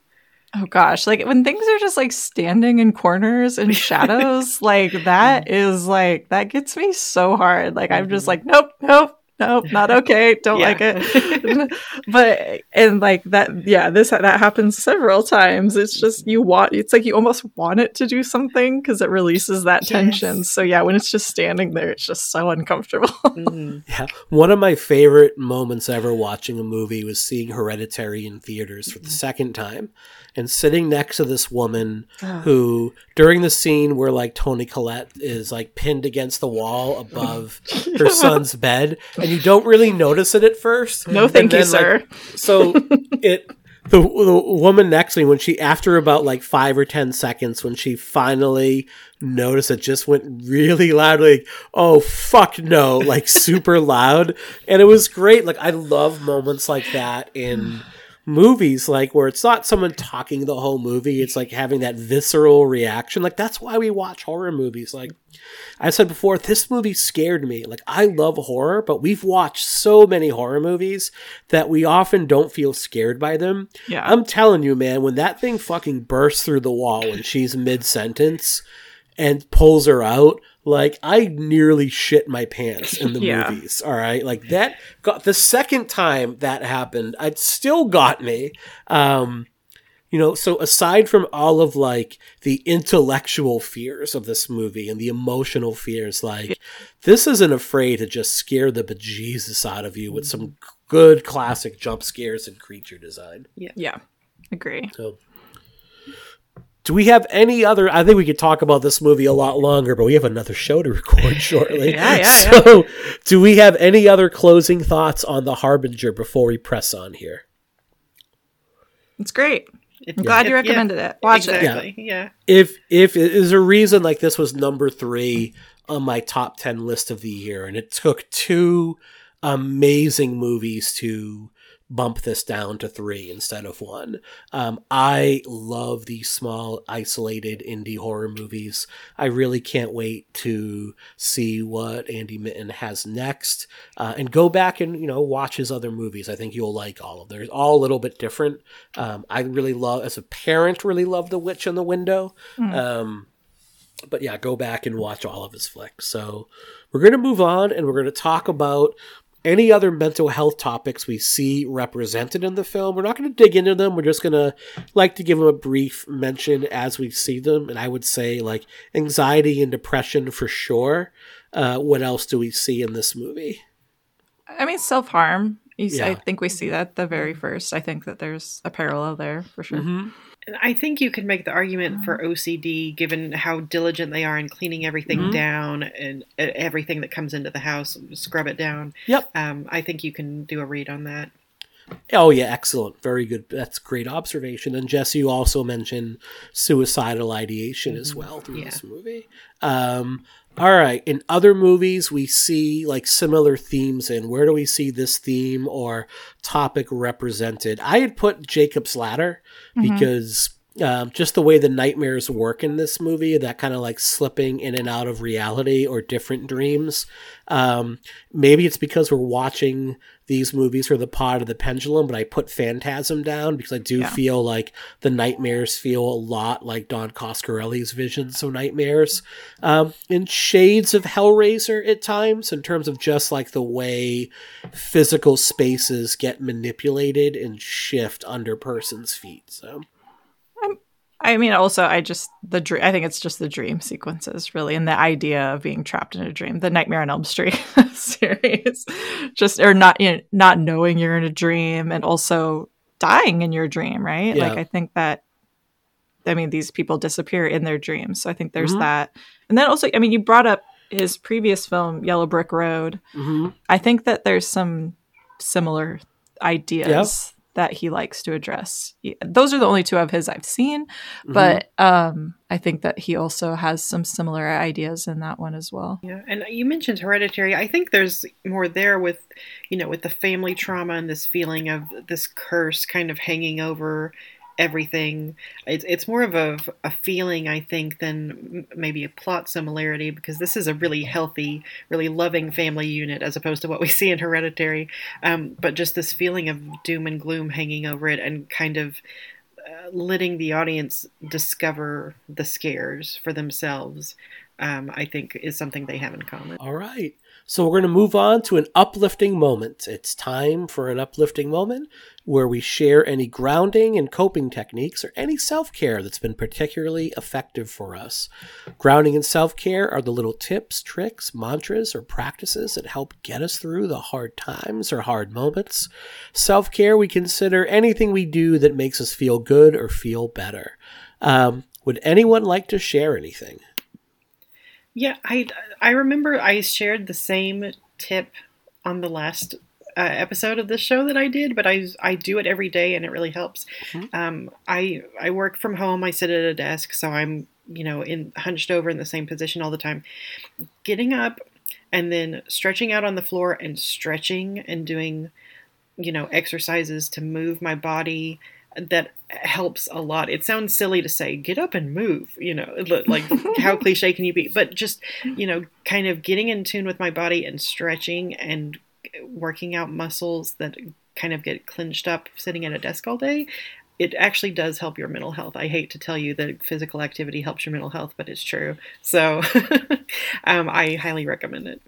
Oh gosh, like when things are just like standing in corners and shadows, like that is like that gets me so hard. Like I'm just like, nope, nope, nope, not okay. Don't Yeah. like it. but and like that, yeah, this that happens several times. It's just you want. It's like you almost want it to do something because it releases that Yes. tension. So yeah, when it's just standing there, it's just so uncomfortable. Mhm. Yeah. One of my favorite moments ever watching a movie was seeing Hereditary in theaters for the second time and sitting next to this woman who, during the scene where like Toni Collette is like pinned against the wall above her son's bed, and you don't really notice it at first. no, thank you, then, like, sir. so it the, the woman next to me when she after about like five or ten seconds when she finally noticed it just went really loud like oh fuck no like super loud and it was great like i love moments like that in movies like where it's not someone talking the whole movie it's like having that visceral reaction like that's why we watch horror movies like I said before, this movie scared me. Like, I love horror, but we've watched so many horror movies that we often don't feel scared by them. Yeah. I'm telling you, man, when that thing fucking bursts through the wall when she's mid sentence and pulls her out, like, I nearly shit my pants in the Yeah. movies. All right. Like, that got the second time that happened, it still got me. Um, you know, so aside from all of like the intellectual fears of this movie and the emotional fears, like this isn't afraid to just scare the bejesus out of you with some good classic jump scares and creature design. yeah, yeah, agree. So, do we have any other? I think we could talk about this movie a lot longer, but we have another show to record shortly. Yeah, yeah, So, do we have any other closing thoughts on the Harbinger before we press on here? It's great. I'm glad it- you yeah, recommended it. Watch it. exactly. Yeah. if if is a reason like this was number three on my top 10 list of the year and it took two amazing movies to bump this down to three instead of one. Um, i love these small isolated indie horror movies. I really can't wait to see what Andy Mitton has next uh, and go back and you know watch his other movies. I think you'll like all of them. They're all a little bit different. Um, i really love as a parent really love the witch in the window. Um, but yeah, go back and watch all of his flicks. So we're going to move on and we're going to talk about any other mental health topics we see represented in the film. We're not going to dig into them. We're just going to like to give them a brief mention as we see them. And I would say like anxiety and depression for sure. Uh, what else do we see in this movie? I mean, self harm. I think we see that the very first. I think that there's a parallel there for sure. Mm-hmm. And I think you could make the argument for OCD, given how diligent they are in cleaning everything Mhm. down and uh, everything that comes into the house, scrub it down. Yep. Um, I think you can do a read on that. Oh yeah, excellent, very good. That's great observation. And Jess, you also mentioned suicidal ideation as well through Yeah. this movie. Um, all right, in other movies, we see like similar themes in. Where do we see this theme or topic represented? I had put Jacob's Ladder because um, just the way the nightmares work in this movie, that kind of like slipping in and out of reality or different dreams. Um, maybe it's because we're watching these movies for the pod of the pendulum, but I put Phantasm down because I do Yeah. feel like the nightmares feel a lot like Don Coscarelli's visions of nightmares. Um, in shades of Hellraiser at times, in terms of just like the way physical spaces get manipulated and shift under person's feet. So I mean, also, I just the dream. I think it's just the dream sequences, really, and the idea of being trapped in a dream. The Nightmare on Elm Street series, just or not, you know, not knowing you're in a dream, and also dying in your dream, right? Yeah. Like, I think that. I mean, these people disappear in their dreams, so I think there's Mhm. that, and then also, I mean, you brought up his previous film, Yellow Brick Road. mhm. I think that there's some similar ideas that he likes to address. Those are the only two of his I've seen, but um, I think that he also has some similar ideas in that one as well. Yeah, and you mentioned hereditary. I think there's more there with, you know, with the family trauma and this feeling of this curse kind of hanging over everything. It's it's more of a, a feeling, I think, than maybe a plot similarity because this is a really healthy, really loving family unit as opposed to what we see in Hereditary. Um, but just this feeling of doom and gloom hanging over it and kind of uh, letting the audience discover the scares for themselves. Um, I think is something they have in common. All right. So we're going to move on to an uplifting moment. It's time for an uplifting moment where we share any grounding and coping techniques or any self care that's been particularly effective for us. Grounding and self care are the little tips, tricks, mantras, or practices that help get us through the hard times or hard moments. Self care, we consider anything we do that makes us feel good or feel better. Um, would anyone like to share anything? Yeah, I I remember I shared the same tip on the last uh, episode of this show that I did, but I I do it every day and it really helps. Um, I I work from home. I sit at a desk, so I'm you know in hunched over in the same position all the time. Getting up and then stretching out on the floor and stretching and doing you know exercises to move my body that helps a lot. It sounds silly to say get up and move, you know, like how cliche can you be? But just, you know, kind of getting in tune with my body and stretching and working out muscles that kind of get clenched up sitting at a desk all day. It actually does help your mental health. I hate to tell you that physical activity helps your mental health, but it's true. So um, I highly recommend it.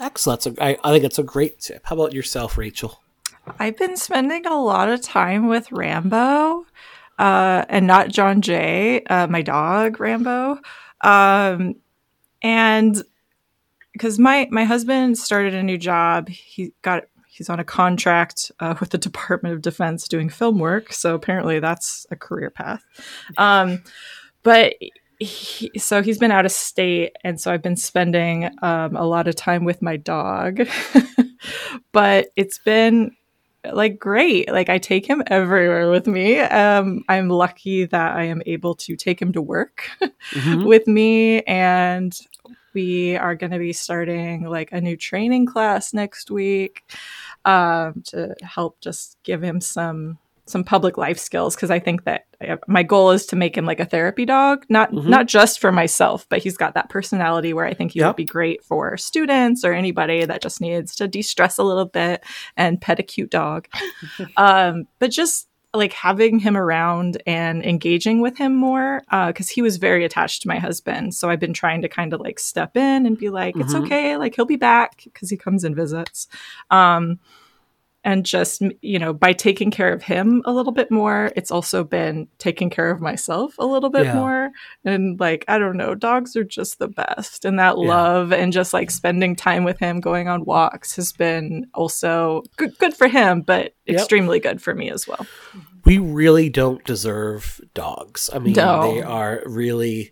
Excellent. I a, I, I think it's a great tip. How about yourself, Rachel? I've been spending a lot of time with Rambo, uh, and not John Jay, uh, my dog Rambo, um, and because my my husband started a new job, he got he's on a contract uh, with the Department of Defense doing film work, so apparently that's a career path. Um, but he, so he's been out of state, and so I've been spending um, a lot of time with my dog. but it's been like great. Like I take him everywhere with me. Um, I'm lucky that I am able to take him to work Mhm. with me, and we are going to be starting like a new training class next week um, to help just give him some some public life skills because I think that I, my goal is to make him like a therapy dog, not Mhm. not just for myself, but he's got that personality where I think he Yep. would be great for students or anybody that just needs to de stress a little bit and pet a cute dog. um, but just like having him around and engaging with him more because he was very attached to my husband. So I've been trying to kind of like step in and be like, it's Mhm. okay, like he'll be back because he comes and visits. Um, and just you know by taking care of him a little bit more it's also been taking care of myself a little bit Yeah. more and like i don't know dogs are just the best and that Yeah. love and just like spending time with him going on walks has been also good, good for him but Yep. extremely good for me as well We really don't deserve dogs. I mean, No. they are really,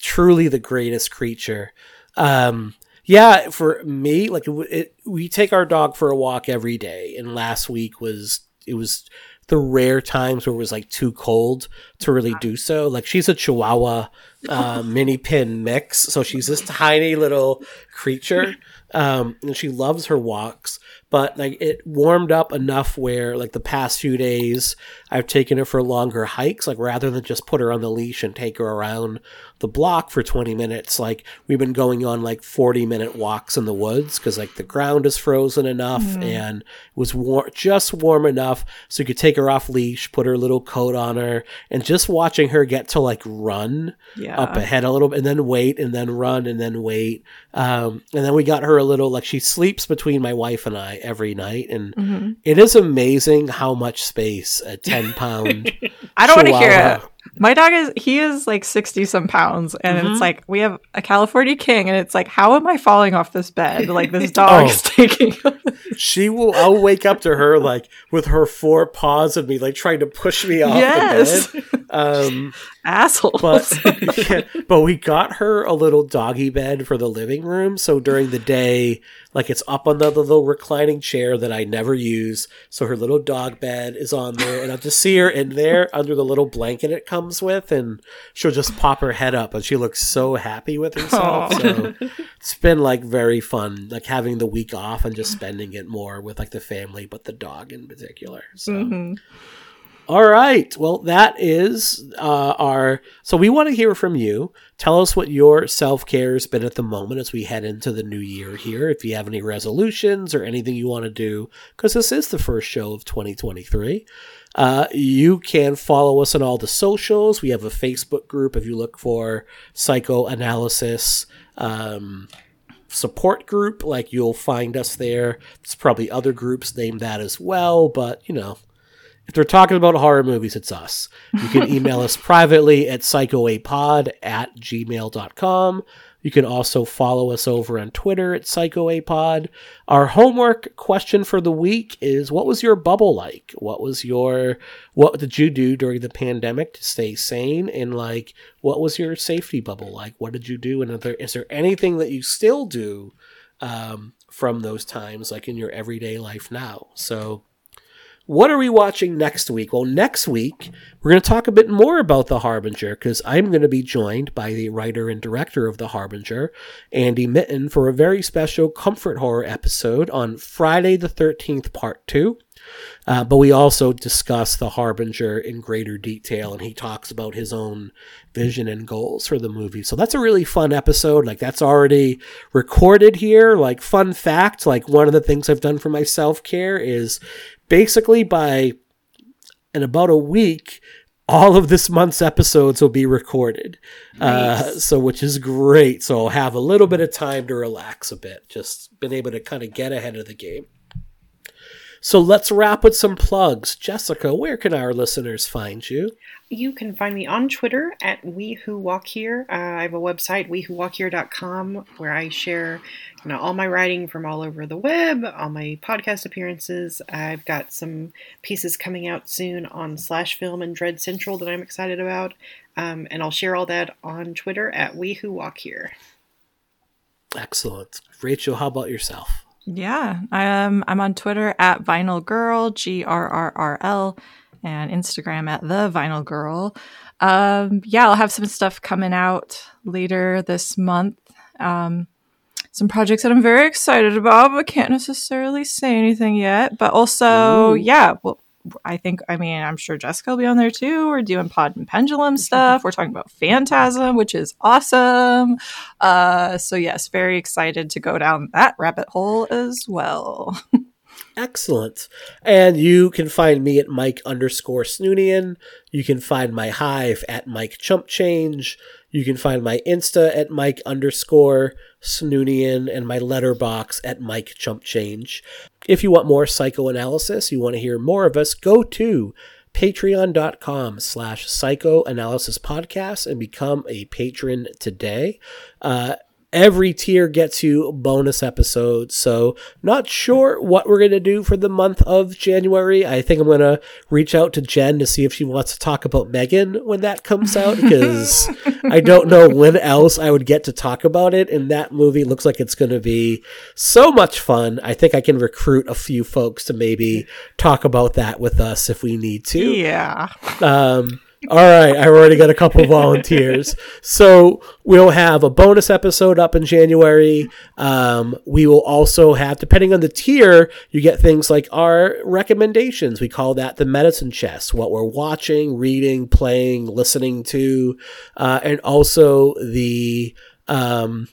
truly the greatest creature. Um, yeah, for me, like it, it, we take our dog for a walk every day, and last week was it was the rare times where it was like too cold to really do so. Like she's a Chihuahua uh, mini pin mix, so she's this tiny little creature, um, and she loves her walks. But like it warmed up enough where like the past few days I've taken her for longer hikes. Like rather than just put her on the leash and take her around the block for 20 minutes, like we've been going on like 40 minute walks in the woods because like the ground is frozen enough and it was war- just warm enough so you could take her off leash, put her little coat on her, and just watching her get to like run Yeah. up ahead a little bit and then wait and then run and then wait. Um, and then we got her a little like she sleeps between my wife and I every night, and hmm it is amazing how much space a ten pound. I don't want to hear it. My dog is he is like 60 some pounds and Mhm. it's like we have a California king and it's like how am I falling off this bed? Like this dog is taking She will. I'll wake up to her like with her four paws of me, like trying to push me off Yes. the bed. Um, assholes. but yeah, but we got her a little doggy bed for the living room. So during the day, like it's up on the little reclining chair that I never use. So her little dog bed is on there, and I'll just see her in there under the little blanket it comes with, and she'll just pop her head up, and she looks so happy with herself. Aw. So it's been like very fun, like having the week off and just spending it more with like the family, but the dog in particular. So. Mhm. All right. Well, that is uh, our. So we want to hear from you. Tell us what your self care has been at the moment as we head into the new year here. If you have any resolutions or anything you want to do, because this is the first show of 2023. Uh, you can follow us on all the socials. We have a Facebook group if you look for psychoanalysis. Um, support group like you'll find us there there's probably other groups named that as well but you know if they're talking about horror movies, it's us. You can email us privately at psychoapod at gmail.com. You can also follow us over on Twitter at psychoapod. Our homework question for the week is what was your bubble like? What was your what did you do during the pandemic to stay sane? And like what was your safety bubble like? What did you do? And there, is there anything that you still do um, from those times, like in your everyday life now? So what are we watching next week? Well, next week, we're going to talk a bit more about The Harbinger because I'm going to be joined by the writer and director of The Harbinger, Andy Mitton, for a very special comfort horror episode on Friday the 13th, part two. Uh, but we also discuss The Harbinger in greater detail, and he talks about his own vision and goals for the movie. So that's a really fun episode. Like, that's already recorded here. Like, fun fact like, one of the things I've done for my self care is basically by in about a week all of this month's episodes will be recorded. Uh, so which is great. So i'll have a little bit of time to relax a bit. Just been able to kind of get ahead of the game so let's wrap with some plugs jessica where can our listeners find you You can find me on Twitter at We Who Walk Here. Uh, I have a website, WeWhoWalkHere.com, where I share you know, all my writing from all over the web, all my podcast appearances. I've got some pieces coming out soon on Slash Film and Dread Central that I'm excited about. Um, and I'll share all that on Twitter at We Who Walk Here. excellent rachel how about yourself Yeah, I um, I'm on Twitter at Vinyl Girl, G R R R L, and Instagram at the Vinyl Girl. Um, yeah, I'll have some stuff coming out later this month. Um, some projects that I'm very excited about, but can't necessarily say anything yet. But also, Ooh. yeah, well, I think, I mean, I'm sure Jessica will be on there too. We're doing Pod and Pendulum stuff. We're talking about Phantasm, which is awesome. Uh, so, yes, very excited to go down that rabbit hole as well. Excellent. And you can find me at Mike underscore Snoonian. You can find my hive at Mike Chump Change. You can find my Insta at Mike underscore Snoonian and my Letterboxd at Mike Chump Change. If you want more psychoanalysis, you want to hear more of us, go to patreon.com slash psychoanalysis podcast and become a patron today. Uh, every tier gets you bonus episodes. So, not sure what we're going to do for the month of January. I think I'm going to reach out to Jen to see if she wants to talk about Megan when that comes out because I don't know when else I would get to talk about it. And that movie looks like it's going to be so much fun. I think I can recruit a few folks to maybe talk about that with us if we need to. Yeah. Um, all right, I've already got a couple volunteers. So we'll have a bonus episode up in January. Um, we will also have, depending on the tier, you get things like our recommendations. We call that the medicine chest, what we're watching, reading, playing, listening to, uh, and also the um,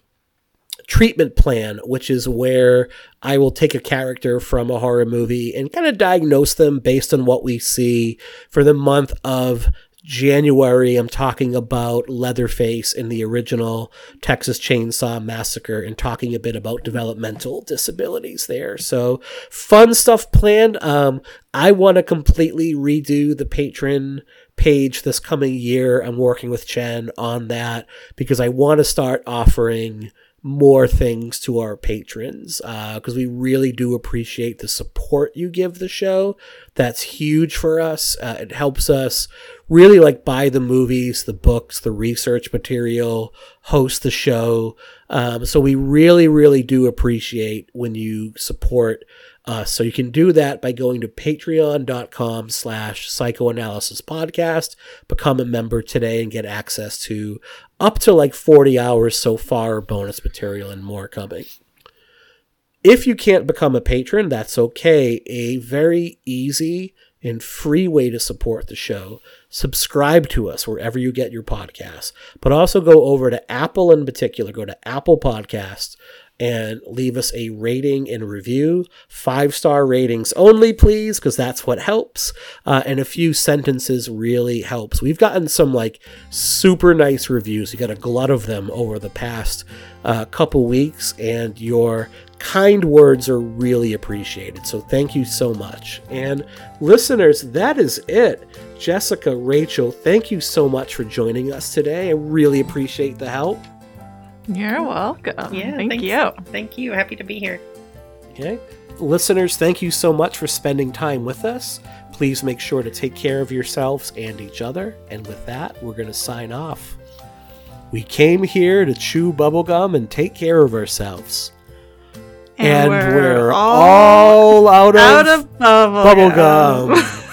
treatment plan, which is where I will take a character from a horror movie and kind of diagnose them based on what we see for the month of January. I'm talking about Leatherface in the original Texas Chainsaw Massacre and talking a bit about developmental disabilities there. So fun stuff planned. Um, I want to completely redo the patron page this coming year. I'm working with Chen on that because I want to start offering more things to our patrons because uh, we really do appreciate the support you give the show. That's huge for us. Uh, it helps us really like buy the movies, the books, the research material, host the show. Um, so we really, really do appreciate when you support us. So you can do that by going to patreon.com slash psychoanalysis podcast, become a member today and get access to up to like 40 hours so far bonus material and more coming. If you can't become a patron, that's okay. A very easy and free way to support the show. Subscribe to us wherever you get your podcasts, but also go over to Apple in particular, go to Apple Podcasts and leave us a rating and review. Five star ratings only, please, because that's what helps. Uh, and a few sentences really helps. We've gotten some like super nice reviews. We got a glut of them over the past uh, couple weeks, and your kind words are really appreciated. So thank you so much. And listeners, that is it. Jessica, Rachel, thank you so much for joining us today. I really appreciate the help. You're welcome. Yeah, Thank thanks. you. Thank you. Happy to be here. Okay. Listeners, thank you so much for spending time with us. Please make sure to take care of yourselves and each other. And with that, we're going to sign off. We came here to chew bubblegum and take care of ourselves. And, we're, all, out of, Out of bubble bubblegum.